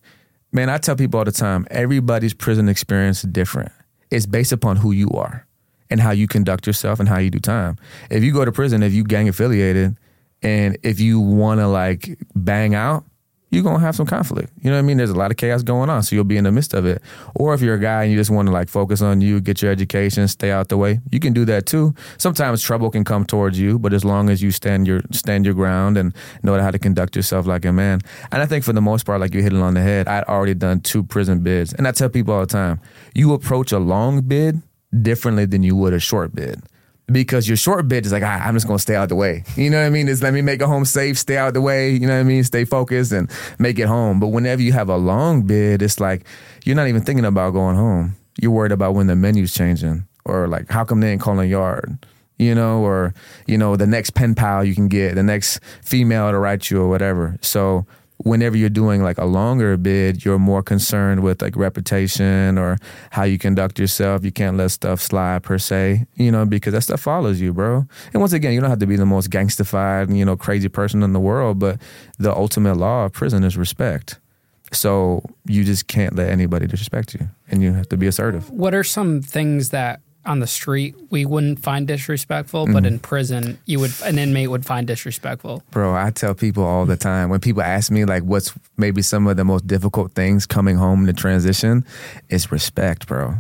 man, I tell people all the time, everybody's prison experience is different. It's based upon who you are and how you conduct yourself and how you do time. If you go to prison, if you gang affiliated, and if you want to like bang out, you're gonna have some conflict. You know what I mean? There's a lot of chaos going on, so you'll be in the midst of it. Or if you're a guy and you just want to like focus on you, get your education, stay out the way, you can do that too. Sometimes trouble can come towards you, but as long as you stand your stand your ground and know how to conduct yourself like a man. And I think for the most part, like you hit it on the head, I'd already done two prison bids, and I tell people all the time, you approach a long bid differently than you would a short bid because your short bid is like, ah, I'm just gonna stay out the way. You know what I mean? It's let me make it home safe, stay out the way. You know what I mean? Stay focused and make it home. But whenever you have a long bid, it's like you're not even thinking about going home. You're worried about when the menu's changing or like how come they ain't calling yard. You know, or you know, the next pen pal you can get, the next female to write you or whatever. So whenever you're doing like a longer bid, you're more concerned with like reputation or how you conduct yourself. You can't let stuff slide per se, you know, because that stuff follows you, bro. And once again, you don't have to be the most gangstified, you know, crazy person in the world, but the ultimate law of prison is respect. So you just can't let anybody disrespect you, and you have to be assertive. What are some things that on the street we wouldn't find disrespectful, but Mm-hmm. in prison you would an inmate would find disrespectful? Bro, I tell people all the time when people ask me like what's maybe some of the most difficult things coming home to transition, it's respect, bro.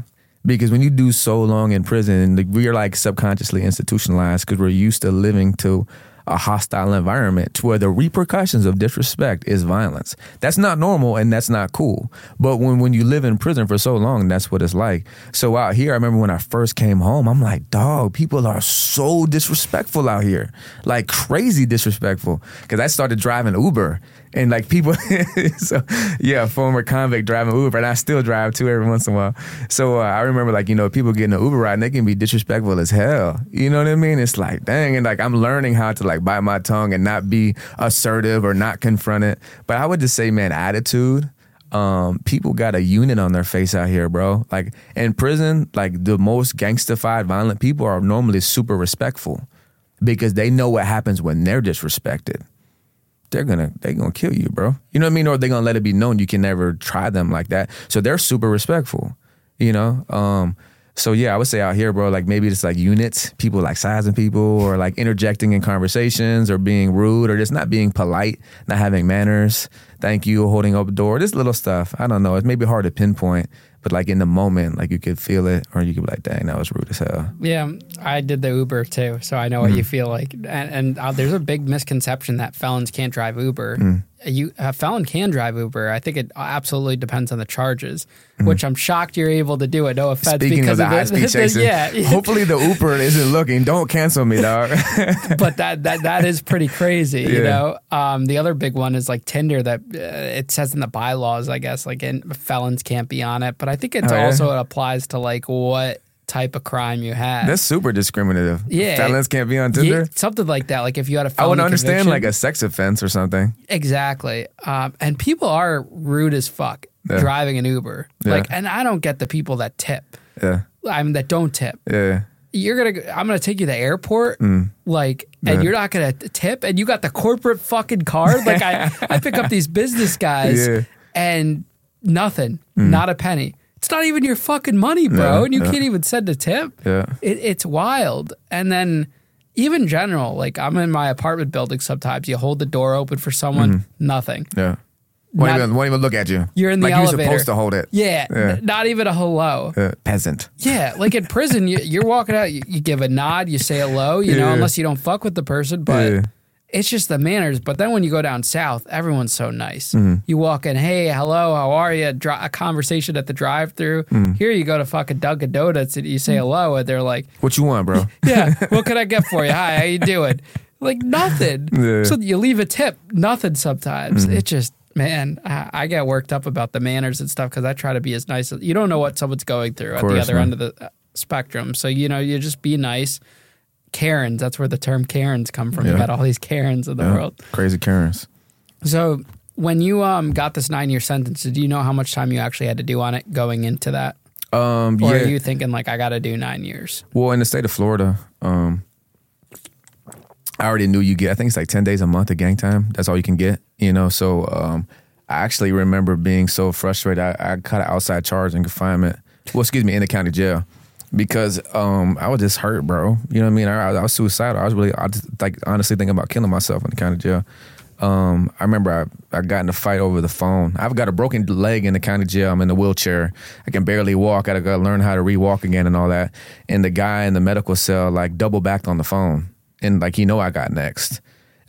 Because when you do so long in prison, we're like subconsciously institutionalized because we're used to living to a hostile environment to where the repercussions of disrespect is violence. That's not normal and that's not cool. But when, when you live in prison for so long, that's what it's like. So out here, I remember when I first came home, I'm like, dog, people are so disrespectful out here. Like crazy disrespectful. Cause I started driving Uber and like people, so yeah, former convict driving Uber and I still drive too every once in a while. So uh, I remember like, you know, people getting an Uber ride and they can be disrespectful as hell. You know what I mean? It's like, dang. And like, I'm learning how to like bite my tongue and not be assertive or not confront it. But I would just say, man, attitude. Um, people got a unit on their face out here, bro. Like in prison, like the most gangstified, violent people are normally super respectful. because they know what happens when they're disrespected. They're gonna they're gonna kill you, bro. You know what I mean? Or they're gonna let it be known you can never try them like that. So they're super respectful. You know? Um, so yeah, I would say out here, bro, like maybe it's like units, people like sizing people or like interjecting in conversations or being rude or just not being polite, not having manners. Thank you, holding up the door. This little stuff. I don't know. It's maybe hard to pinpoint, but like in the moment, like you could feel it or you could be like, dang, that was rude as hell. Yeah, I did the Uber too, so I know what you feel like. And, and uh, there's a big misconception that felons can't drive Uber. You a felon can drive Uber. I think it absolutely depends on the charges, which I'm shocked you're able to do it. No offense, Speaking because of the high speed chasing, yeah, hopefully the Uber isn't looking. Don't cancel me, dog. but that that that is pretty crazy, you know. Um, the other big one is like Tinder. That uh, it says in the bylaws, I guess, like in, felons can't be on it. But I think it's Oh, yeah? also it applies to like what type of crime you have. That's super discriminative. Yeah. Felons can't be on Yeah, Tinder. something like that. Like if you had a I would understand like a sex offense or something. exactly. Um, and people are rude as fuck Yeah. driving an Uber. Yeah. Like, and I don't get the people that tip. Yeah. I mean, that don't tip. Yeah. You're gonna. I'm gonna take you to the airport, like, and Mm. Yeah. you're not gonna tip, and you got the corporate fucking card. Like, I, I pick up these business guys, Yeah. Mm. and nothing, not a penny. It's not even your fucking money, bro, Yeah, and you yeah. can't even send a tip. Yeah. It, it's wild. And then even general, like I'm in my apartment building sometimes. You hold the door open for someone, Mm-hmm. nothing. Yeah. Won't Not- even, won't even look at you. You're in the like elevator. you're supposed to hold it. Yeah, Yeah. n- not even a hello. Uh, peasant. Yeah, like in prison, you, you're walking out, you, you give a nod, you say hello, you know, Yeah. unless you don't fuck with the person, but Yeah. It's just the manners. But then when you go down south, everyone's so nice. Mm-hmm. You walk in, hey, hello, how are you? Dri- a conversation at the drive-through. Mm. Here you go to fucking Dunkin' Donuts and you say hello, and they're like, What you want, bro? yeah, what can I get for you? Hi, how you doing? Like nothing. Yeah. So you leave a tip, nothing sometimes. It just, man, I, I get worked up about the manners and stuff because I try to be as nice as you don't know what someone's going through at the other man. end of the uh, spectrum. So, you know, you just be nice. Karens, that's where the term Karens come from. You Yeah. got all these Karens in the Yeah. world. Crazy Karens. So, when you um got this nine year sentence, did you know how much time you actually had to do on it going into that? Um, Or yeah. are you thinking, like, I got to do nine years? Well, in the state of Florida, um, I already knew you get. I think it's like ten days a month of gain time. That's all you can get. You know, so um, I actually remember being so frustrated. I, I cut an outside charge in confinement. Well, excuse me, in the county jail because um, I was just hurt, bro. You know what I mean? I, I was suicidal. I was really, I just, like honestly thinking about killing myself in the county jail. Um, I remember I, I got in a fight over the phone. I've got a broken leg in the county jail. I'm in a wheelchair. I can barely walk. I gotta learn how to re-walk again and all that. And the guy in the medical cell like double backed on the phone. And like he know I got next.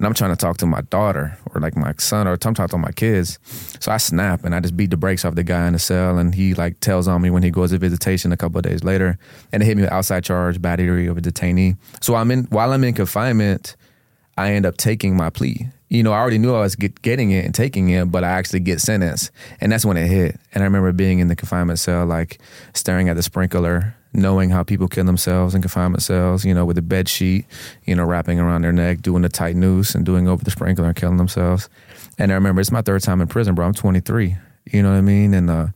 And I'm trying to talk to my daughter or like my son or I'm talking to my kids. So I snap and I just beat the brakes off the guy in the cell and he like tells on me when he goes to visitation a couple of days later. And they hit me with outside charge, battery of a detainee. So I'm in while I'm in confinement, I end up taking my plea. You know, I already knew I was get, getting it and taking it, but I actually get sentenced. And that's when it hit. And I remember being in the confinement cell, like staring at the sprinkler, knowing how people kill themselves in confinement cells, you know, with a bed sheet, you know, wrapping around their neck, doing the tight noose and doing over the sprinkler and killing themselves. And I remember it's my third time in prison, bro. I'm 23. You know what I mean? And uh,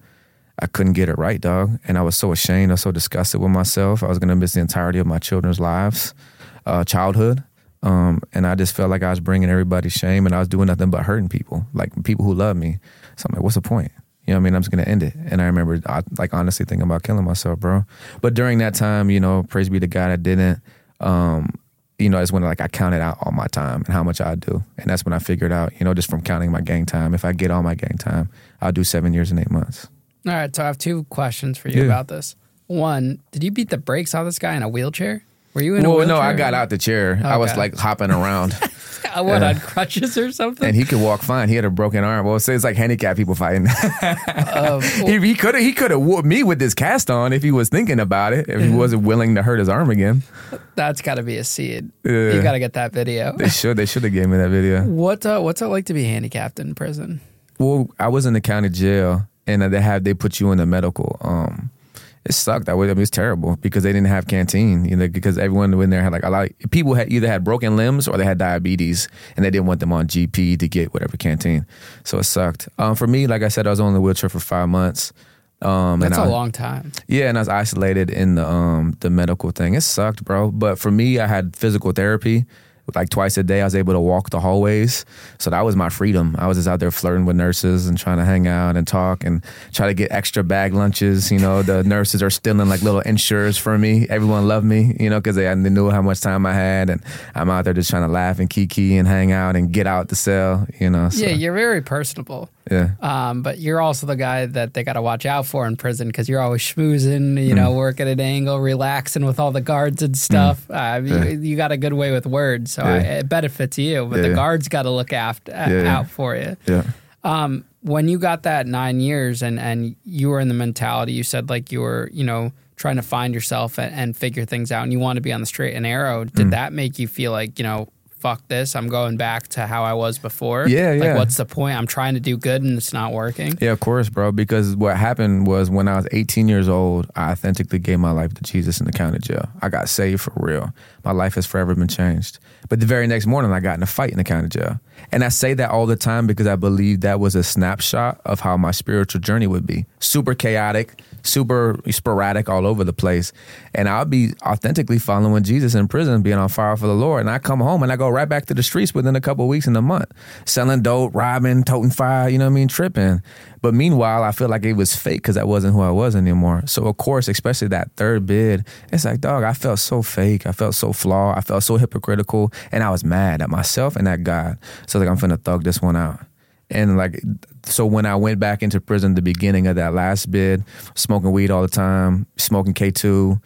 I couldn't get it right, dog. And I was so ashamed. I was so disgusted with myself. I was going to miss the entirety of my children's lives, uh, childhood. Um, and I just felt like I was bringing everybody shame and I was doing nothing but hurting people, like people who love me. So I'm like, what's the point? You know what I mean? I'm just going to end it. And I remember, I, like, honestly thinking about killing myself, bro. But during that time, you know, praise be to God, I didn't. Um, you know, that's when like I counted out all my time and how much I do. And that's when I figured out, you know, just from counting my gain time, if I get all my gain time, I'll do seven years and eight months. All right, so I have two questions for you Yeah. about this. One, did you beat the brakes off this guy in a wheelchair? Were you in a Well, wheelchair? no, I got out the chair. I was Okay. like hopping around. I went on crutches or something. and he could walk fine. He had a broken arm. Well, say it's like handicapped people fighting. Um, he could have he could have whooped me with this cast on if he was thinking about it. If he wasn't willing to hurt his arm again. that's got to be a seed. Yeah. You got to get that video. They should they should have gave me that video. What uh, What's it like to be handicapped in prison? Well, I was in the county jail, and they had they put you in the medical. Um, it sucked. I, would, I mean, it's terrible because they didn't have canteen. You know, because everyone in there had like a lot. Of, people had either had broken limbs or they had diabetes, and they didn't want them on GP to get whatever canteen. So it sucked. Um, for me, like I said, I was on the wheelchair for five months. Um, That's and a I- long time. Yeah, and I was isolated in the um the medical thing. It sucked, bro. But for me, I had physical therapy. Like twice a day, I was able to walk the hallways. So that was my freedom. I was just out there flirting with nurses and trying to hang out and talk and try to get extra bag lunches. You know, the nurses are stealing like little Ensures for me. Everyone loved me, you know, because they, they knew how much time I had. And I'm out there just trying to laugh and kiki and hang out and get out the cell, you know. So, Yeah, you're very personable. yeah. Um, but you're also the guy that they got to watch out for in prison because you're always schmoozing, you know, Mm. working at an angle, relaxing with all the guards and stuff. Uh, you, you got a good way with words, so I, Yeah. it benefits you. But the Yeah. guards got to look after out for you. Yeah. Um, when you got that nine years and and you were in the mentality, you said like you were, you know, trying to find yourself and, and figure things out, and you want to be on the straight and narrow. Mm. Did that make you feel like you know? Fuck this! I'm going back to how I was before. Yeah, Like, yeah. what's the point? I'm trying to do good and it's not working. Yeah, of course, bro. Because what happened was when I was 18 years old, I authentically gave my life to Jesus in the county jail. I got saved for real. My life has forever been changed. But the very next morning, I got in a fight in the county jail. And I say that all the time because I believe that was a snapshot of how my spiritual journey would be super chaotic, super sporadic, all over the place. And I'll be authentically following Jesus in prison, being on fire for the Lord. And I come home and I go right back to the streets within a couple weeks in a month, selling dope, robbing, toting fire, you know what I mean, tripping. But meanwhile, I feel like it was fake because that wasn't who I was anymore. So of course, especially that third bid, it's like, dog, I felt so fake. I felt so flawed. I felt so hypocritical, and I was mad at myself and at God. So like, I'm finna thug this one out. And like, so when I went back into prison, the beginning of that last bid, smoking weed all the time, smoking K two,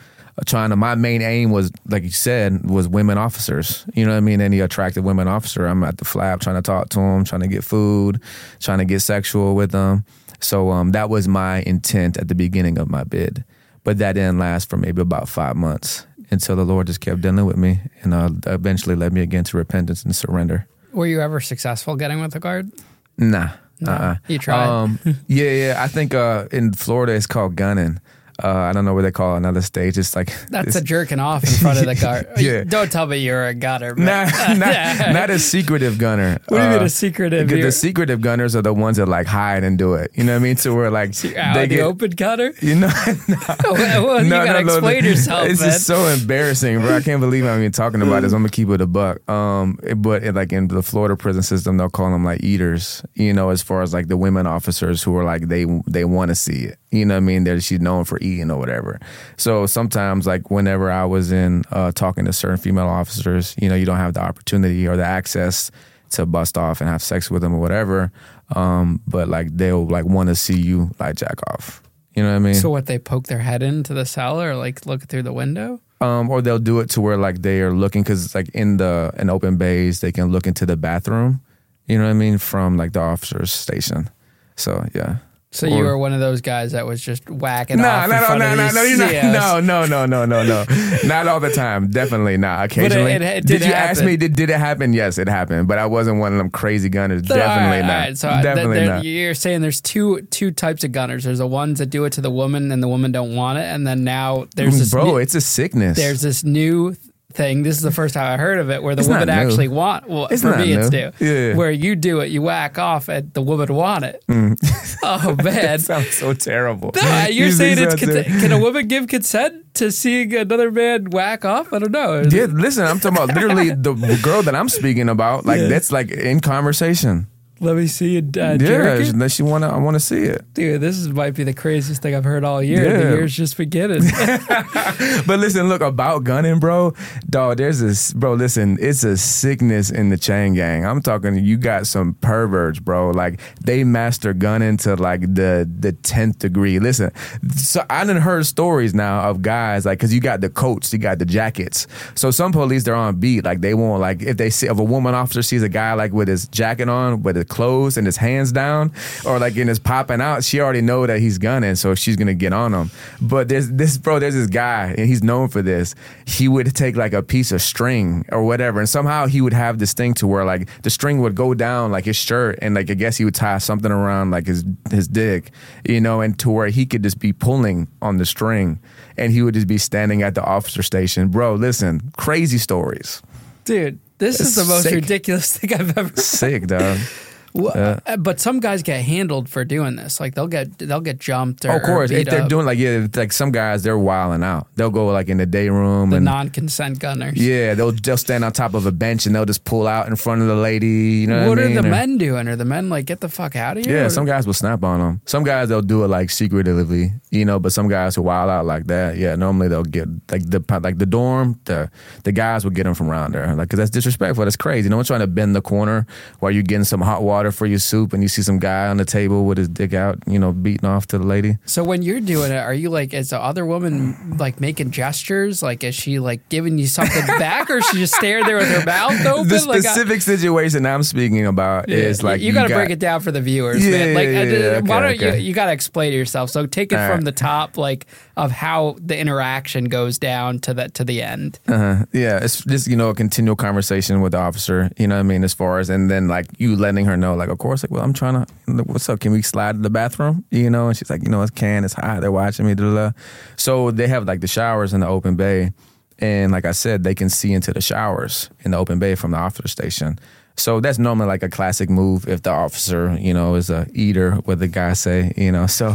trying to. My main aim was, like you said, was women officers. You know what I mean? Any attractive women officer, I'm at the flap trying to talk to them, trying to get food, trying to get sexual with them. So um, that was my intent at the beginning of my bid, but that didn't last for maybe about five months until the Lord just kept dealing with me and uh, eventually led me again to repentance and surrender. Were you ever successful getting with a guard? Nah. Uh-uh. You tried? Um, yeah, yeah. I think uh, in Florida it's called gunning. Uh, I don't know what they call another stage. It's like That's it's, a jerking off in front of the car. Yeah. Don't tell me you're a gunner. man. not, not, not a secretive gunner. What do you mean Uh, a secretive? The secretive gunners are the ones that like hide and do it. You know what I mean? So we're like out in the open gunner? You know, well, you gotta explain yourself, It's man. just so embarrassing, bro. I can't believe I'm even talking about this. I'm gonna keep it a buck. Um, but it, like in the Florida prison system, they'll call them like eaters. You know, as far as like the women officers who are like they they want to see it. You know what I mean? They're she's known for eating or whatever. So sometimes, like whenever I was in uh, talking to certain female officers, you know, you don't have the opportunity or the access to bust off and have sex with them or whatever. Um, but like they'll like want to see you like jack off. You know what I mean? So what? They poke their head into the cell or like look through the window? um, or they'll do it to where like they are looking because like in the an open bays they can look into the bathroom. You know what I mean from like the officer's station. So yeah. So you were one of those guys that was just whacking No, off no, no, no, no, no, you're not, no, no, no, no, no, no, not all the time. Definitely not. Occasionally. it- it did did you ask me? Did, did it happen? Yes, it happened. But I wasn't one of them crazy gunners. So, Definitely right, not. all right. So uh, th- Definitely not. you're saying there's two two types of gunners. There's the ones that do it to the woman and the woman don't want it, and then now there's this Bro, new, it's a sickness. there's this new thing. This is the first time I heard of it, where the It's women actually want. Well, It's for me, it's new. new. Yeah. Where you do it, you whack off, and the woman want it. Mm. Oh man. that sounds so terrible. No, you're You saying it's too? can a woman give consent to seeing another man whack off? I don't know. Yeah, listen, I'm talking about literally the girl that I'm speaking about. Like that's like in conversation. Let me see it. Uh, Yeah, unless you wanna, I want to see it. Dude, this is, might be the craziest thing I've heard all year. The Yeah. year's just beginning. But listen, look about gunning, bro. Dog, there's this, bro. Listen, it's a sickness in the chain gang. I'm talking. You got some perverts, bro. Like they master gunning to like the the tenth degree. Listen, so I done heard stories now of guys like because you got the coats, you got the jackets. So some police they're on beat. Like they won't like if they see if a woman officer sees a guy like with his jacket on, with his clothes and his hands down, or like in his popping out, she already know that he's gunning, so she's gonna get on him. But there's this bro, there's this guy, and he's known for this. He would take like a piece of string or whatever, and somehow he would have this thing to where like the string would go down like his shirt, and like I guess he would tie something around like his his dick, you know, and to where he could just be pulling on the string, and he would just be standing at the officer station. Bro, listen, crazy stories. Dude, this is the most sick. ridiculous thing I've ever Sick, dog. Well, Yeah. uh, but some guys get handled for doing this. Like they'll get they'll get jumped. Or, of course, if they're up. doing like yeah, like some guys they're wilding out. They'll go like in the day room the and non-consent gunners. yeah, they'll they'll stand on top of a bench and they'll just pull out in front of the lady. You know what, What I are mean? the Or- men doing? Are the men like get the fuck out of here? Yeah, Or- some guys will snap on them. Some guys they'll do it like secretively, you know. But some guys who wild out like that, yeah, normally they'll get like the like the dorm, the the guys will get them from around there, like because that's disrespectful. That's crazy. No one's trying to bend the corner while you're getting some hot water for your soup, and you see some guy on the table with his dick out, you know, beating off to the lady. So when you're doing it, are you like, is the other woman like making gestures? Like, is she like giving you something back, or is she just staring there with her mouth open? The like, I- specific situation I'm speaking about is like you, got to got- break it down for the viewers, Yeah, man. Like, yeah, uh, yeah, why okay, don't okay. you? You got to explain to yourself. So take it All from right. the top, like of how the interaction goes down to the to the end. Uh-huh. Yeah, it's just you know a continual conversation with the officer. You know what I mean, as far as and then like you letting her know, like of course, like well, I'm trying to. What's up? Can we slide to the bathroom? You know, and she's like, you know, it's can. It's hot. They're watching me. Da, da. So they have like the showers in the open bay, and like I said, they can see into the showers in the open bay from the officer station. So that's normally like a classic move if the officer, you know, is a eater, what the guy say, you know. So,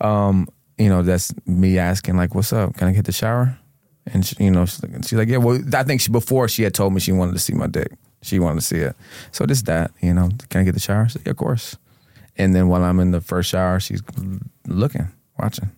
um, you know, that's me asking like, "What's up? Can I get the shower?" And she, you know, she's like, "Yeah." Well, I think she before she had told me she wanted to see my dick. She wanted to see it. So just that, you know, can I get the shower? I said, yeah, of course. And then while I'm in the first shower, she's looking, watching.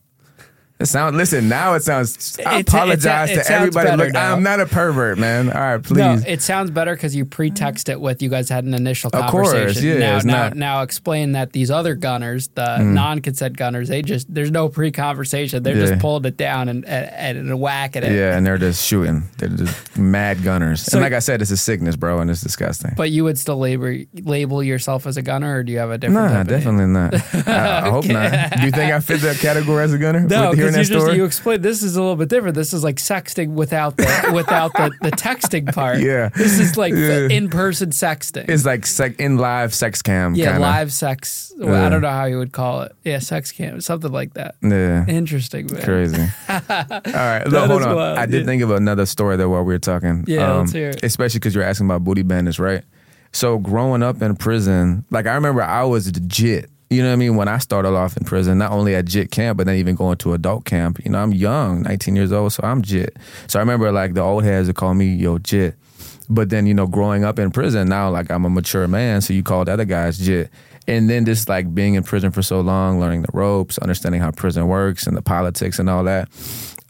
It sounds. Listen, now it sounds. I apologize it to everybody. Look, now. I'm not a pervert, man. All right, please. No, it sounds better because you pretext it with you guys had an initial Of course, conversation. yeah, now, now, not- Mm. now explain that these other gunners, the non-consent gunners, they just there's no pre-conversation. They're Yeah. just pulling it down and and, and whacking it. yeah, and they're just shooting. They're just mad gunners. So- and like I said, it's a sickness, bro, and it's disgusting. But you would still label label yourself as a gunner, or do you have a different? Nah, definitely not. I, I hope not. Do you think I fit that category as a gunner? No, because you just you explained this is a little bit different. This is like sexting without the without the, the texting part. Yeah. this is like Yeah. in person sexting. it's like sec- in live sex cam. yeah, kinda. live sex. Well, I don't know how you would call it. Yeah, sex cam, something like that. Yeah. Interesting, man. Crazy. All right, That hold on. wild, I did yeah. think of another story though while we were talking. Um, Yeah, let's hear it. Especially because you're asking about booty bandits, right? So growing up in prison, like I remember I was legit. You know what I mean? When I started off in prison, not only at JIT camp, but then even going to adult camp. You know, I'm young, 19 years old, so I'm JIT. So I remember like the old heads would call me Yo JIT. But then, you know, growing up in prison, now like I'm a mature man, so you call the other guys JIT. And then just like being in prison for so long, learning the ropes, understanding how prison works and the politics and all that.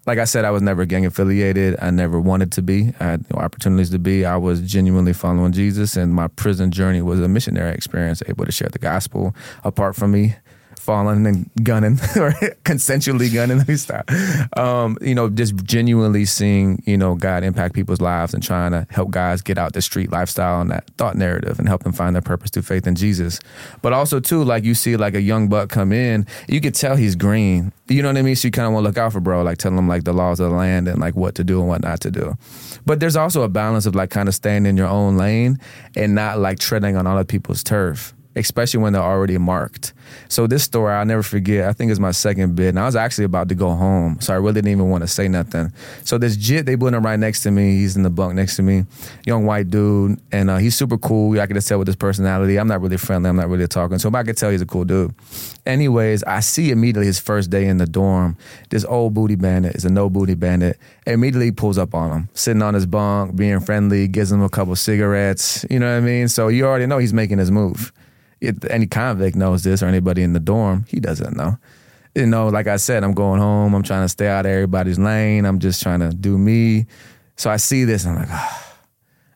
Like I said, I was never gang affiliated. I never wanted to be. I had no opportunities to be. I was genuinely following Jesus, and my prison journey was a missionary experience, able to share the gospel apart from me falling and gunning or consensually gunning. Let me stop. Um, you know, just genuinely seeing, you know, God impact people's lives and trying to help guys get out the street lifestyle and that thought narrative and help them find their purpose through faith in Jesus. But also too, like you see like a young buck come in, you could tell he's green. You know what I mean? So you kind of want to look out for bro, like telling him like the laws of the land and like what to do and what not to do. But there's also a balance of like kind of staying in your own lane and not like treading on other people's turf especially when they're already marked. So this story I'll never forget. I think it's my second bid, and I was actually about to go home, so I really didn't even want to say nothing. So this jit, they put him right next to me. He's in the bunk next to me, young white dude, and uh, he's super cool. I could just tell with his personality. I'm not really friendly. I'm not really talking, so I could tell he's a cool dude. Anyways, I see immediately his first day in the dorm. This old booty bandit is a no booty bandit. Immediately pulls up on him, sitting on his bunk, being friendly, gives him a couple cigarettes. You know what I mean? So you already know he's making his move if any convict knows this or anybody in the dorm, he doesn't know. You know, like I said, I'm going home. I'm trying to stay out of everybody's lane. I'm just trying to do me. So I see this and I'm like, ah,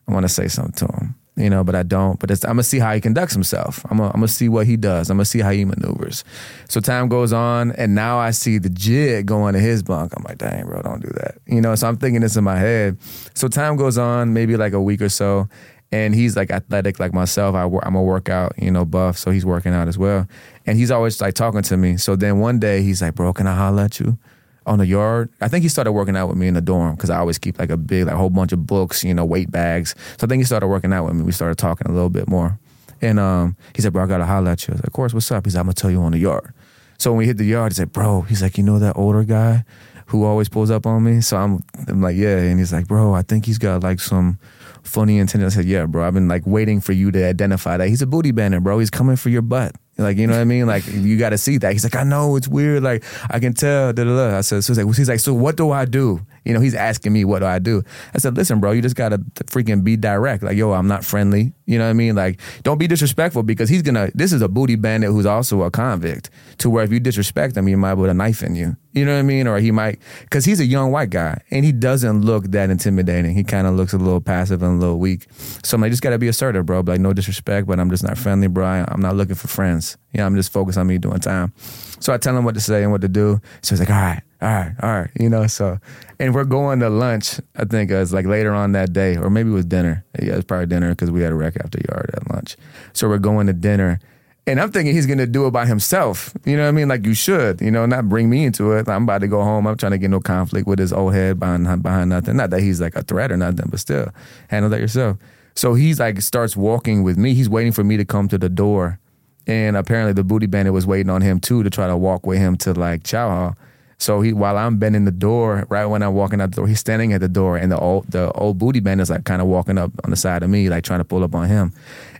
I want to say something to him, you know, but I don't. But I'm gonna see how he conducts himself. I'm gonna, I'm gonna see what he does. I'm gonna see how he maneuvers. So time goes on, and now I see the jig going to his bunk. I'm like, dang, bro, don't do that. You know, so I'm thinking this in my head. So time goes on, maybe like a week or so, and he's like athletic like myself. I, I'm a workout, you know, buff, so he's working out as well. And he's always like talking to me. So then one day he's like, bro, can I holler at you? On the yard, I think he started working out with me in the dorm because I always keep like a big, like a whole bunch of books, you know, weight bags. So I think he started working out with me. We started talking a little bit more, and um, he said, "Bro, I gotta holler at you." I was like, "Of course, what's up?" He's like, "I'm gonna tell you on the yard." So when we hit the yard, he said, "Bro," he's like, "You know that older guy who always pulls up on me?" So I'm, I'm like, "Yeah," and he's like, "Bro, I think he's got like some funny intention. I said, yeah, bro. I've been like waiting for you to identify that he's a booty bandit, bro. He's coming for your butt. Like, you know what I mean? Like, you got to see that. He's like, I know it's weird. Like, I can tell. Da, da, da. I said, so he's like, he's like, so what do I do? You know, he's asking me, what do I do? I said, listen, bro, you just got to freaking be direct. Like, yo, I'm not friendly. You know what I mean? Like, don't be disrespectful because he's going to, this is a booty bandit who's also a convict to where if you disrespect him, he might put a knife in you. You know what I mean? Or he might, because he's a young white guy and he doesn't look that intimidating. He kind of looks a little passive and a little weak. So I'm like, just got to be assertive, bro. Like, no disrespect, but I'm just not friendly, bro. I, I'm not looking for friends. You know, I'm just focused on me doing time. So I tell him what to say and what to do. So he's like, all right, all right, all right. You know, so, and we're going to lunch, I think uh, it was like later on that day, or maybe it was dinner. Yeah, it was probably dinner because we had a rec after yard at lunch. So we're going to dinner. And I'm thinking he's gonna do it by himself. You know what I mean? Like you should, you know, not bring me into it. I'm about to go home. I'm trying to get no conflict with his old head behind behind nothing. Not that he's like a threat or nothing, but still, handle that yourself. So he's like starts walking with me. He's waiting for me to come to the door. And apparently the booty bandit was waiting on him too to try to walk with him to like chow hall. So he while I'm bending the door, right when I'm walking out the door, he's standing at the door and the old the old booty bandit's like kind of walking up on the side of me, like trying to pull up on him.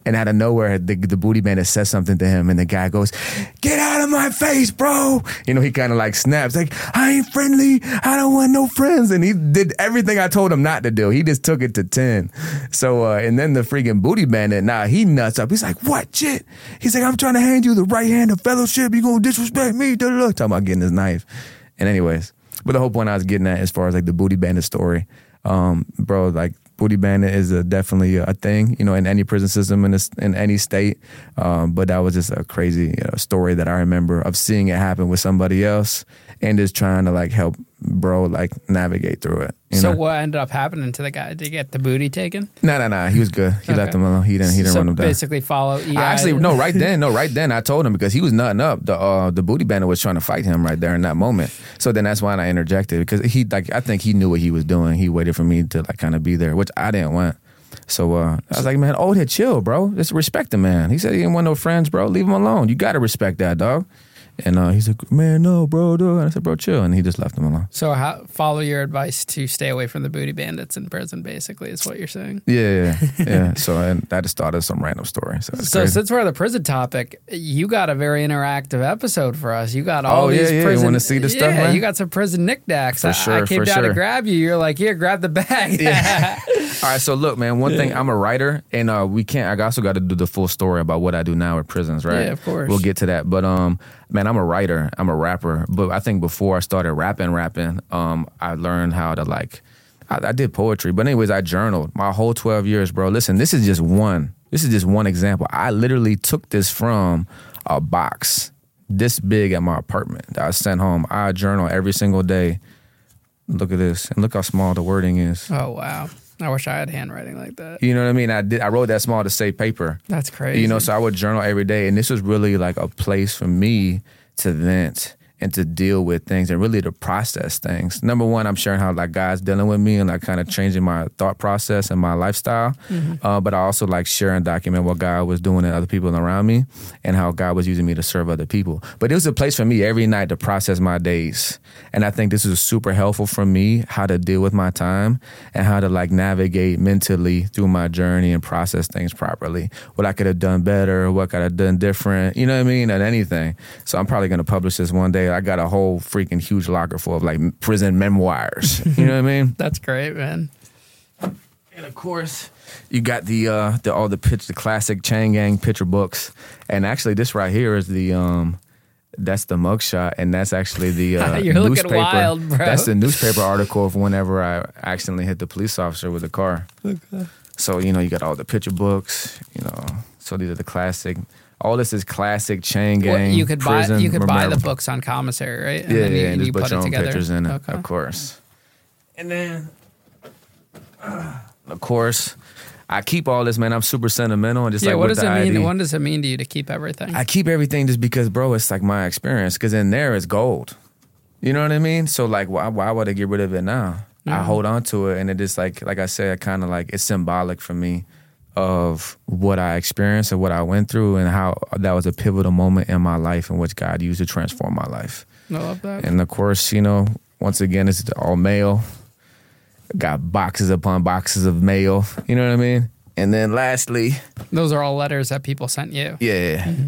And out of nowhere, the, the booty bandit says something to him, and the guy goes, "Get out of my face, bro!" You know, he kind of like snaps, like, "I ain't friendly. I don't want no friends." And he did everything I told him not to do. He just took it to ten. So, uh, and then the freaking booty bandit, now nah, he nuts up. He's like, "What shit?" He's like, "I'm trying to hand you the right hand of fellowship. You gonna disrespect me?" Da, da, da. Talking about getting his knife. And anyways, but the whole point I was getting at, as far as like the booty bandit story, um, bro, like booty bandit is a, definitely a thing, you know, in any prison system in this, in any state. Um, but that was just a crazy you know, story that I remember of seeing it happen with somebody else and just trying to like help bro like navigate through it. so know? what ended up happening to the guy? Did he get the booty taken? No, no, no. He was good. He Okay. left him alone. He didn't. He didn't so run him down. basically follow EI. I actually no right then no right then I told him because he was nutting up the uh, the booty bandit was trying to fight him right there in that moment so then that's why I interjected because he like I think he knew what he was doing he waited for me to like kind of be there which I didn't want so uh, I was like man old head chill bro just respect the man he said he didn't want no friends bro leave him alone you got to respect that dog and uh, he's like man no bro dude. and I said bro chill and he just left him alone So how, follow your advice to stay away from the booty bandits in prison. Basically, is what you're saying. yeah yeah yeah so and that just started some random story so, So crazy. since we're on the prison topic, you got a very interactive episode for us. You got all Oh, yeah, these yeah. You prison. wanna see the stuff, yeah, man? you got some prison knickknacks. For I, I sure, came for down to grab you. You're like, here, grab the bag. yeah. All right, so look, man. One thing, I'm a writer, and uh, we can't. I also got to do the full story about what I do now at prisons, right? Yeah, of course. We'll get to that, but um, man, I'm a writer. I'm a rapper, but I think before I started rapping, rapping, um, I learned how to like. I, I did poetry, but anyways, I journaled my whole 12 years, bro. Listen, this is just one. This is just one example. I literally took this from a box this big at my apartment that I sent home. I journal every single day. Look at this, and look how small the wording is. oh wow! I wish I had handwriting like that. You know what I mean? I did. I wrote that small to save paper. That's crazy. You know, so I would journal every day, and this was really like a place for me to vent and to deal with things and really to process things. Number one, I'm sharing how like God's dealing with me and like kind of changing my thought process and my lifestyle. Uh, but I also like share and document what God was doing in other people around me and how God was using me to serve other people. But it was a place for me every night to process my days. And I think this is super helpful for me how to deal with my time and how to like navigate mentally through my journey and process things properly. What I could have done better, what could I have done different, you know what I mean, and anything. So I'm probably gonna publish this one day. I got a whole freaking huge locker full of like prison memoirs. You know what I mean? That's great, man. And of course, you got the uh the all the pitch the classic Chain Gang picture books. And actually this right here is the um that's the mugshot, and that's actually the uh, You're looking newspaper. wild, bro. That's the newspaper article of whenever I accidentally hit the police officer with a car. So you know you got all the picture books, you know. So these are the classic. All this is classic chain Well, gang. you could buy you could buy the books on commissary, right? Yeah, then you, yeah, and you just put put your it own together. pictures in it, Okay. of course. And then, of course, I keep all this, man. I'm super sentimental and just Yeah, like what with does the it mean? ID. What does it mean to you to keep everything? I keep everything just because, bro, it's like my experience. Because in there is gold. You know what I mean? So like, why why would I get rid of it now? I hold on to it, and it just like like I said, I kind of like it's symbolic for me of what I experienced and what I went through, and how that was a pivotal moment in my life in which God used to transform my life. I love that. And of course, you know, once again, it's all mail. got boxes upon boxes of mail. You know what I mean? And then lastly, Those are all letters that people sent you. yeah. Mm-hmm.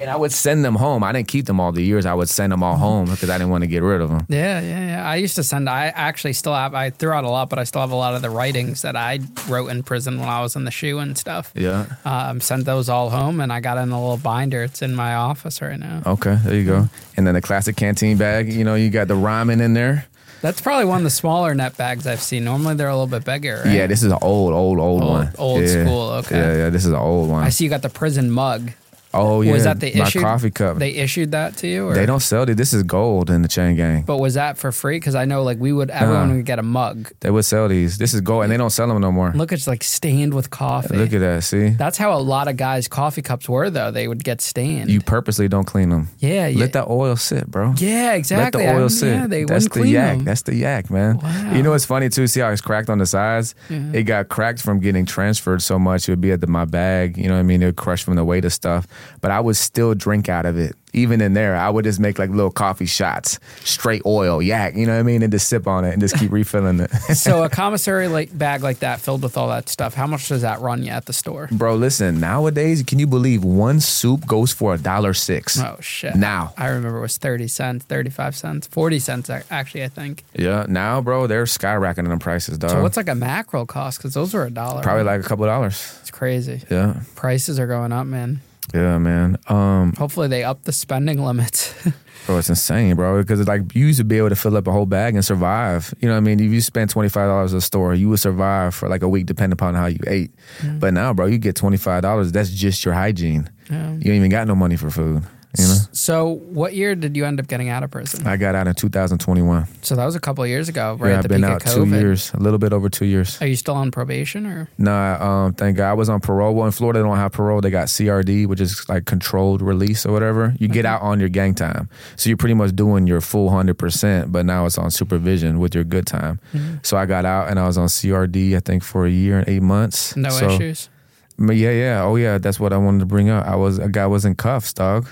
And I would send them home. I didn't keep them all the years. I would send them all home because I didn't want to get rid of them. Yeah, yeah, yeah. I used to send. I actually still have. I threw out a lot, but I still have a lot of the writings that I wrote in prison when I was in the shoe and stuff. Yeah. Um, sent those all home, and I got in a little binder. It's in my office right now. Okay, there you go. And then the classic canteen bag. You know, you got the ramen in there. That's probably one of the smaller net bags I've seen. Normally they're a little bit bigger. Right? Yeah, this is an old, old, old, Old- one. old Yeah. school, okay. Yeah, yeah. This is an old one. I see you got the prison mug. Oh yeah. was that the my issue? coffee cup? They issued that to you, or They don't sell it. This is gold in the chain gang. But was that for free? Because I know like we would everyone Uh-huh. would get a mug. They would sell these. This is gold, and they don't sell them no more. Look, it's like stained with coffee. Look at that. See, That's how a lot of guys' coffee cups were, though. They would get stained. you purposely don't clean them. yeah, yeah, Let that oil sit, bro. yeah, exactly. Let the I- oil sit. Yeah, they That's the yak. them. That's the yak, man. Wow. You know what's funny too? See how it's cracked on the sides? It got cracked from getting transferred so much. It would be at the, my bag. You know what I mean? It would crush from the weight of stuff. But I would still drink out of it. Even in there, I would just make like little coffee shots, straight oil, yak. You know what I mean? And just sip on it and just keep refilling it. so a commissary like bag like that filled with all that stuff. How much does that run you at the store? Bro, listen. Nowadays, can you believe one soup goes for a dollar six? Oh shit! Now. I remember it was thirty cents, thirty-five cents, forty cents actually. I think. Yeah, now, bro, they're skyrocketing them prices, dog. So what's like a mackerel cost? Because those were a dollar. Probably like a couple dollars. it's crazy. Yeah, Prices are going up, man. Yeah, man. Um, Hopefully they up the spending limits. Bro, it's insane, bro. Because it's like you used to be able to fill up a whole bag and survive. You know what I mean? If you spent twenty five dollars at a store, you would survive for like a week, depending upon how you ate. But now, bro, you get twenty five dollars. That's just your hygiene. Yeah. You ain't even got no money for food. You know? so what year did you end up getting out of prison? I got out in two thousand twenty one. So that was a couple of years ago, right yeah, I've been out two years, a little bit over two years. Are you still on probation or? Nah, um, thank God I was on parole. Well, in Florida, they don't have parole. They got CRD, which is like controlled release or whatever. You get out on your gain time, so you're pretty much doing your full hundred percent. But now it's on supervision with your good time. Mm-hmm. So I got out and I was on CRD, I think, for a year and eight months. No So- issues. Yeah, yeah, oh yeah, that's what I wanted to bring up. I was a guy was in cuffs, dog.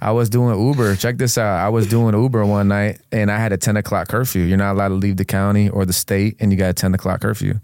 I was doing Uber. Check this out. I was doing Uber one night, and I had a ten o'clock curfew. You're not allowed to leave the county or the state, and you got a ten o'clock curfew.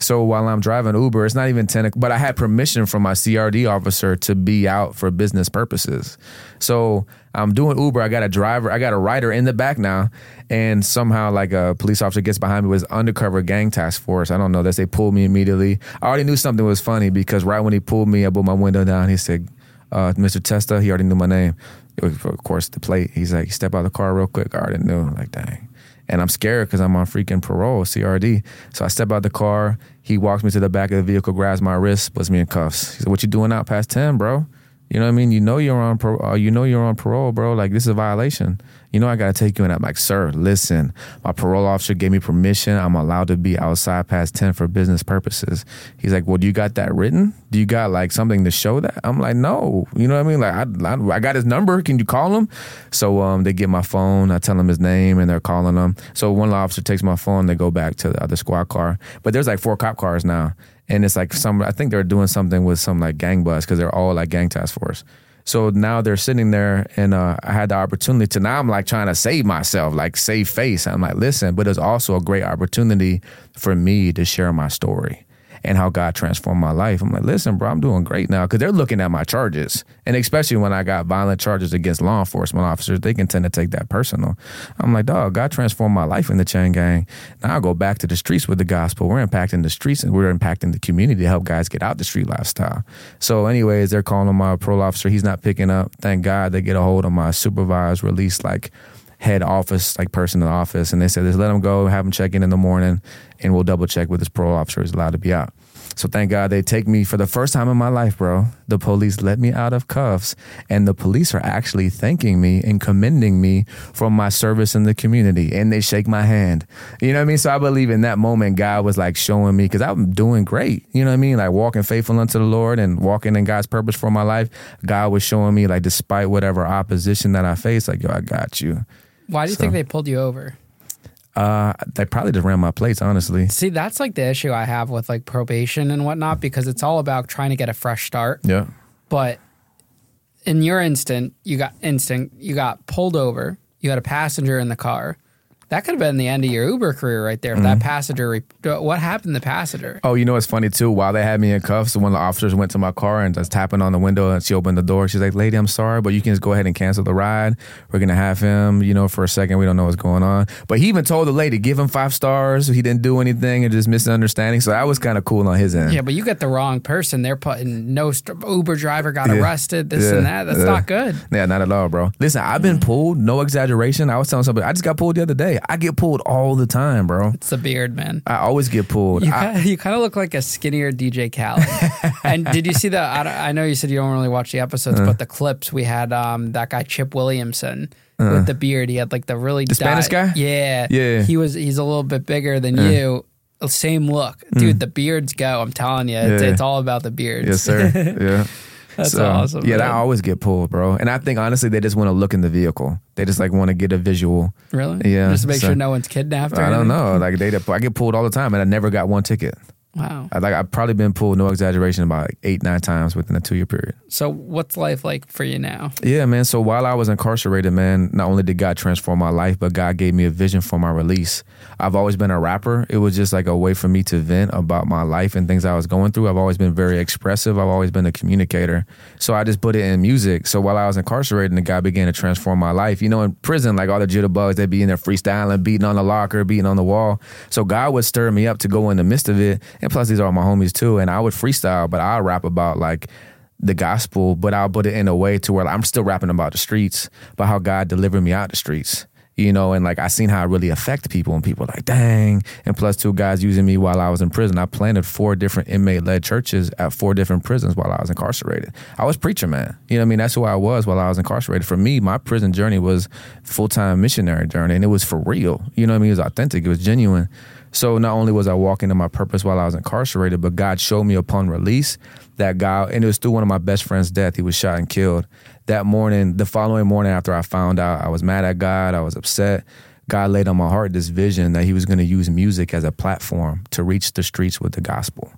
So while I'm driving Uber, it's not even ten, but I had permission from my CRD officer to be out for business purposes. So I'm doing Uber. I got a driver. I got a rider in the back now, and somehow like a police officer gets behind me with undercover gang task force. I don't know. That they pulled me immediately. I already knew something was funny because right when he pulled me, I put my window down. He said, uh, "Mr. Testa." He already knew my name. Was, of course, the plate. He's like, "Step out of the car real quick." I already knew. I'm Like, dang. And I'm scared because I'm on freaking parole, CRD. So I step out the car. He walks me to the back of the vehicle, grabs my wrist, puts me in cuffs. He said, "What you doing out past ten, bro?" You know what I mean? You know you're on uh, you know you're on parole, bro. Like this is a violation. You know I gotta take you in. I'm like, sir, listen. My parole officer gave me permission. I'm allowed to be outside past ten for business purposes. He's like, well, do you got that written? Do you got like something to show that? I'm like, no. You know what I mean? Like I, I, I got his number. Can you call him? So um, they get my phone. I tell them his name, and they're calling him. So one officer takes my phone. They go back to the other squad car. But there's like four cop cars now and it's like some I think they're doing something with some like gang bus because they're all like gang task force. So now they're sitting there, and uh, I had the opportunity to. Now I'm like trying to save myself, like save face. I'm like, listen, but it's also a great opportunity for me to share my story and how God transformed my life. I'm like, listen, bro, I'm doing great now because they're looking at my charges, and especially when I got violent charges against law enforcement officers, they can tend to take that personal. I'm like, dog, God transformed my life in the chain gang. Now I go back to the streets with the gospel. We're impacting the streets and we're impacting the community to help guys get out the street lifestyle. So, anyways, they're calling my parole officer. He's not picking up. Thank God they get a hold of my supervised release, like head office, like person in the office, and they said, just let him go, have him check in in the morning, and we'll double check with his parole officer is allowed to be out. So thank God they take me for the first time in my life, bro. The police let me out of cuffs, and the police are actually thanking me and commending me for my service in the community, and they shake my hand. You know what I mean? So I believe in that moment, God was like showing me because I'm doing great. You know what I mean? Like walking faithful unto the Lord and walking in God's purpose for my life. God was showing me like, despite whatever opposition that I face, like yo, I got you. Why do you So- think they pulled you over? Uh, they probably just ran my plates, honestly. See, that's like the issue I have with like probation and whatnot because it's all about trying to get a fresh start. Yeah. But in your instant, you got instant, you got pulled over. You had a passenger in the car. That could have been the end of your Uber career right there. If that mm-hmm. passenger, re- what happened to the passenger? Oh, you know what's funny too? While they had me in cuffs, one of the officers went to my car and was tapping on the window and she opened the door. She's like, Lady, I'm sorry, but you can just go ahead and cancel the ride. We're gonna have him, you know, for a second. We don't know what's going on. But he even told the lady, give him five stars. He didn't do anything and just misunderstanding. So that was kind of cool on his end. Yeah, but you got the wrong person. They're putting no st- Uber driver got Yeah. arrested, this Yeah. and that. That's Yeah. not good. Yeah, not at all, bro. Listen, I've been mm. pulled, no exaggeration. I was telling somebody, I just got pulled the other day. I get pulled all the time, bro. It's the beard, man. I always get pulled. You I- kind, of, you kind of look like a skinnier DJ Khaled. and did you see the? I, I know you said you don't really watch the episodes, Uh. but the clips we had um, that guy Chip Williamson with the beard. He had like the really Uh. The Spanish guy? Yeah, Yeah. He was. He's a little bit bigger than you. Same look, dude. The beards go. I'm telling you, it's, Mm. Yeah. it's all about the beards. Yes, sir. Yeah. That's awesome, Yeah, man. I always get pulled, bro. And I think honestly, they just want to look in the vehicle. They just like want to get a visual. really? Yeah, Just to make so- sure no one's kidnapped. Or I don't anything? know. Like they, I get pulled all the time, and I never got one ticket. Wow. I, like I've probably been pulled, no exaggeration, about like eight, nine times within a two year period. So what's life like for you now? Yeah, man. So while I was incarcerated, man, not only did God transform my life, but God gave me a vision for my release. I've always been a rapper. It was just like a way for me to vent about my life and things I was going through. I've always been very expressive. I've always been a communicator. So I just put it in music. So while I was incarcerated the God began to transform my life, you know, in prison, like all the jitterbugs, they'd be in there freestyling, beating on the locker, beating on the wall. So God would stir me up to go in the midst of it. And plus, these are my homies too. And I would freestyle, but I rap about like, the gospel, but I'll put it in a way to where I'm still rapping about the streets, about how God delivered me out the streets. You know, and like I seen how it really affect people, and people like, dang. And plus, two guys using me while I was in prison. I planted four different inmate led churches at four different prisons while I was incarcerated. I was preacher, man. You know what I mean? That's who I was while I was incarcerated. For me, my prison journey was full time missionary journey, and it was for real. You know what I mean? It was authentic. It was genuine. So not only was I walking in my purpose while I was incarcerated, but God showed me upon release that God, and it was through one of my best friend's death. He was shot and killed. That morning, the following morning after I found out, I was mad at God. I was upset. God laid on my heart this vision that He was going to use music as a platform to reach the streets with the gospel.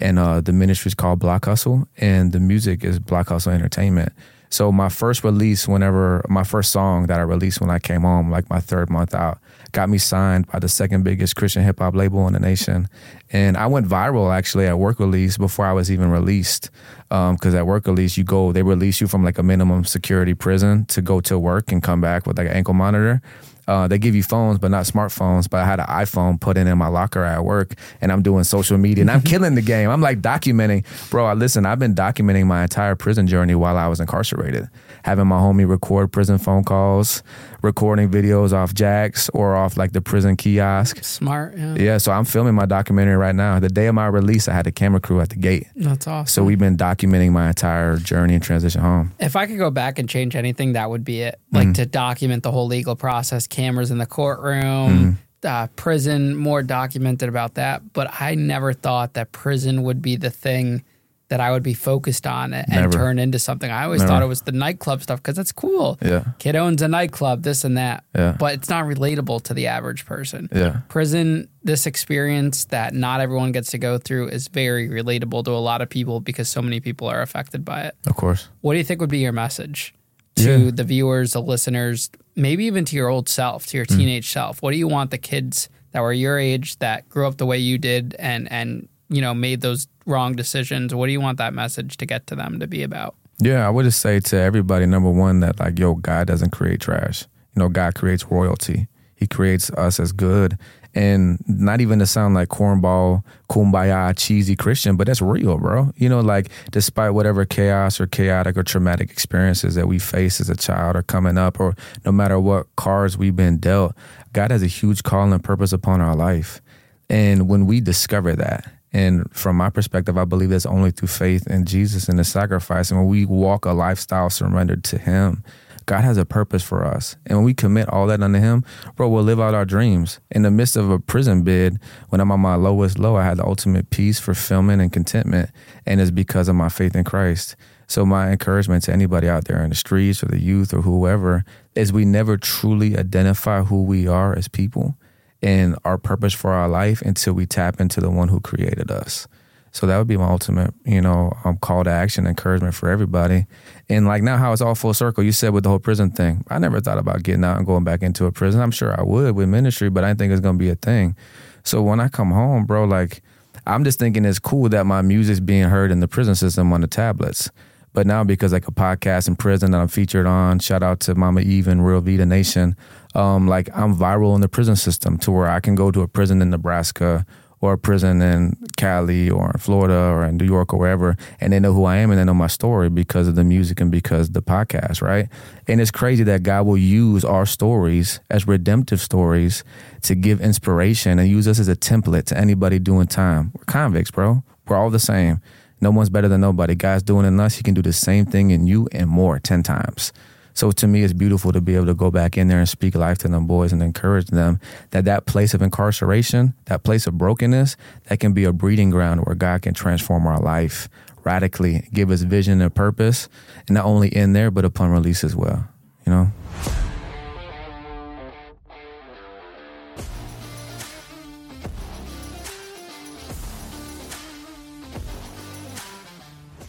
And uh, the ministry is called Block Hustle, and the music is Block Hustle Entertainment. So my first release, whenever my first song that I released when I came home, like my third month out, got me signed by the second biggest Christian hip hop label in the nation, and I went viral actually at work release before I was even released. Because at work release, you go, they release you from like a minimum security prison to go to work and come back with like an ankle monitor. Uh, they give you phones, but not smartphones. But I had an iPhone put in in my locker at work, and I'm doing social media, and I'm killing the game. I'm like documenting, bro. I listen. I've been documenting my entire prison journey while I was incarcerated, having my homie record prison phone calls, recording videos off jacks or off like the prison kiosk. Smart. Yeah. Yeah, so I'm filming my documentary right now. The day of my release, I had a camera crew at the gate. That's awesome. So we've been documenting my entire journey and transition home. If I could go back and change anything, that would be it. Like to document the whole legal process, cameras in the courtroom, uh, prison, more documented about that. But I never thought that prison would be the thing that I would be focused on and Never. turn into something. I always Never. thought it was the nightclub stuff because that's cool. Yeah. Kid owns a nightclub, this and that. Yeah. But it's not relatable to the average person. Yeah. Prison, this experience that not everyone gets to go through is very relatable to a lot of people because so many people are affected by it. Of course. What do you think would be your message to Yeah. the viewers, the listeners, maybe even to your old self, to your Mm. teenage self? What do you want the kids that were your age that grew up the way you did and and you know made those wrong decisions? What do you want that message to get to them to be about? Yeah, I would just say to everybody, number one, that like, yo, God doesn't create trash. You know, God creates royalty. He creates us as good. And not even to sound like cornball, kumbaya, cheesy Christian, but that's real, bro. You know, like despite whatever chaos or chaotic or traumatic experiences that we face as a child or coming up, or no matter what cards we've been dealt, God has a huge call and purpose upon our life. And when we discover that, and from my perspective, I believe that's only through faith in Jesus and the sacrifice. And when we walk a lifestyle surrendered to Him, God has a purpose for us. And when we commit all that unto Him, bro, we'll live out our dreams. In the midst of a prison bid, when I'm on my lowest low, I had the ultimate peace, fulfillment, and contentment. And it's because of my faith in Christ. So my encouragement to anybody out there in the streets or the youth or whoever is we never truly identify who we are as people and our purpose for our life until we tap into the one who created us. So that would be my ultimate, you know, um, call to action, encouragement for everybody. And like now, how it's all full circle. You said with the whole prison thing, I never thought about getting out and going back into a prison. I'm sure I would with ministry, but I didn't think it's gonna be a thing. So when I come home, bro, like I'm just thinking it's cool that my music's being heard in the prison system on the tablets. But now because like a podcast in prison that I'm featured on, shout out to Mama Eve and Real Vita Nation, um, like I'm viral in the prison system to where I can go to a prison in Nebraska or a prison in Cali or in Florida or in New York or wherever, and they know who I am and they know my story because of the music and because the podcast, right? And it's crazy that God will use our stories as redemptive stories to give inspiration and use us as a template to anybody doing time. We're convicts, bro. We're all the same. No one's better than nobody. God's doing in us, He can do the same thing in you and more, 10 times. So to me, it's beautiful to be able to go back in there and speak life to them boys and encourage them that that place of incarceration, that place of brokenness, that can be a breeding ground where God can transform our life radically, give us vision and purpose, and not only in there, but upon release as well. You know?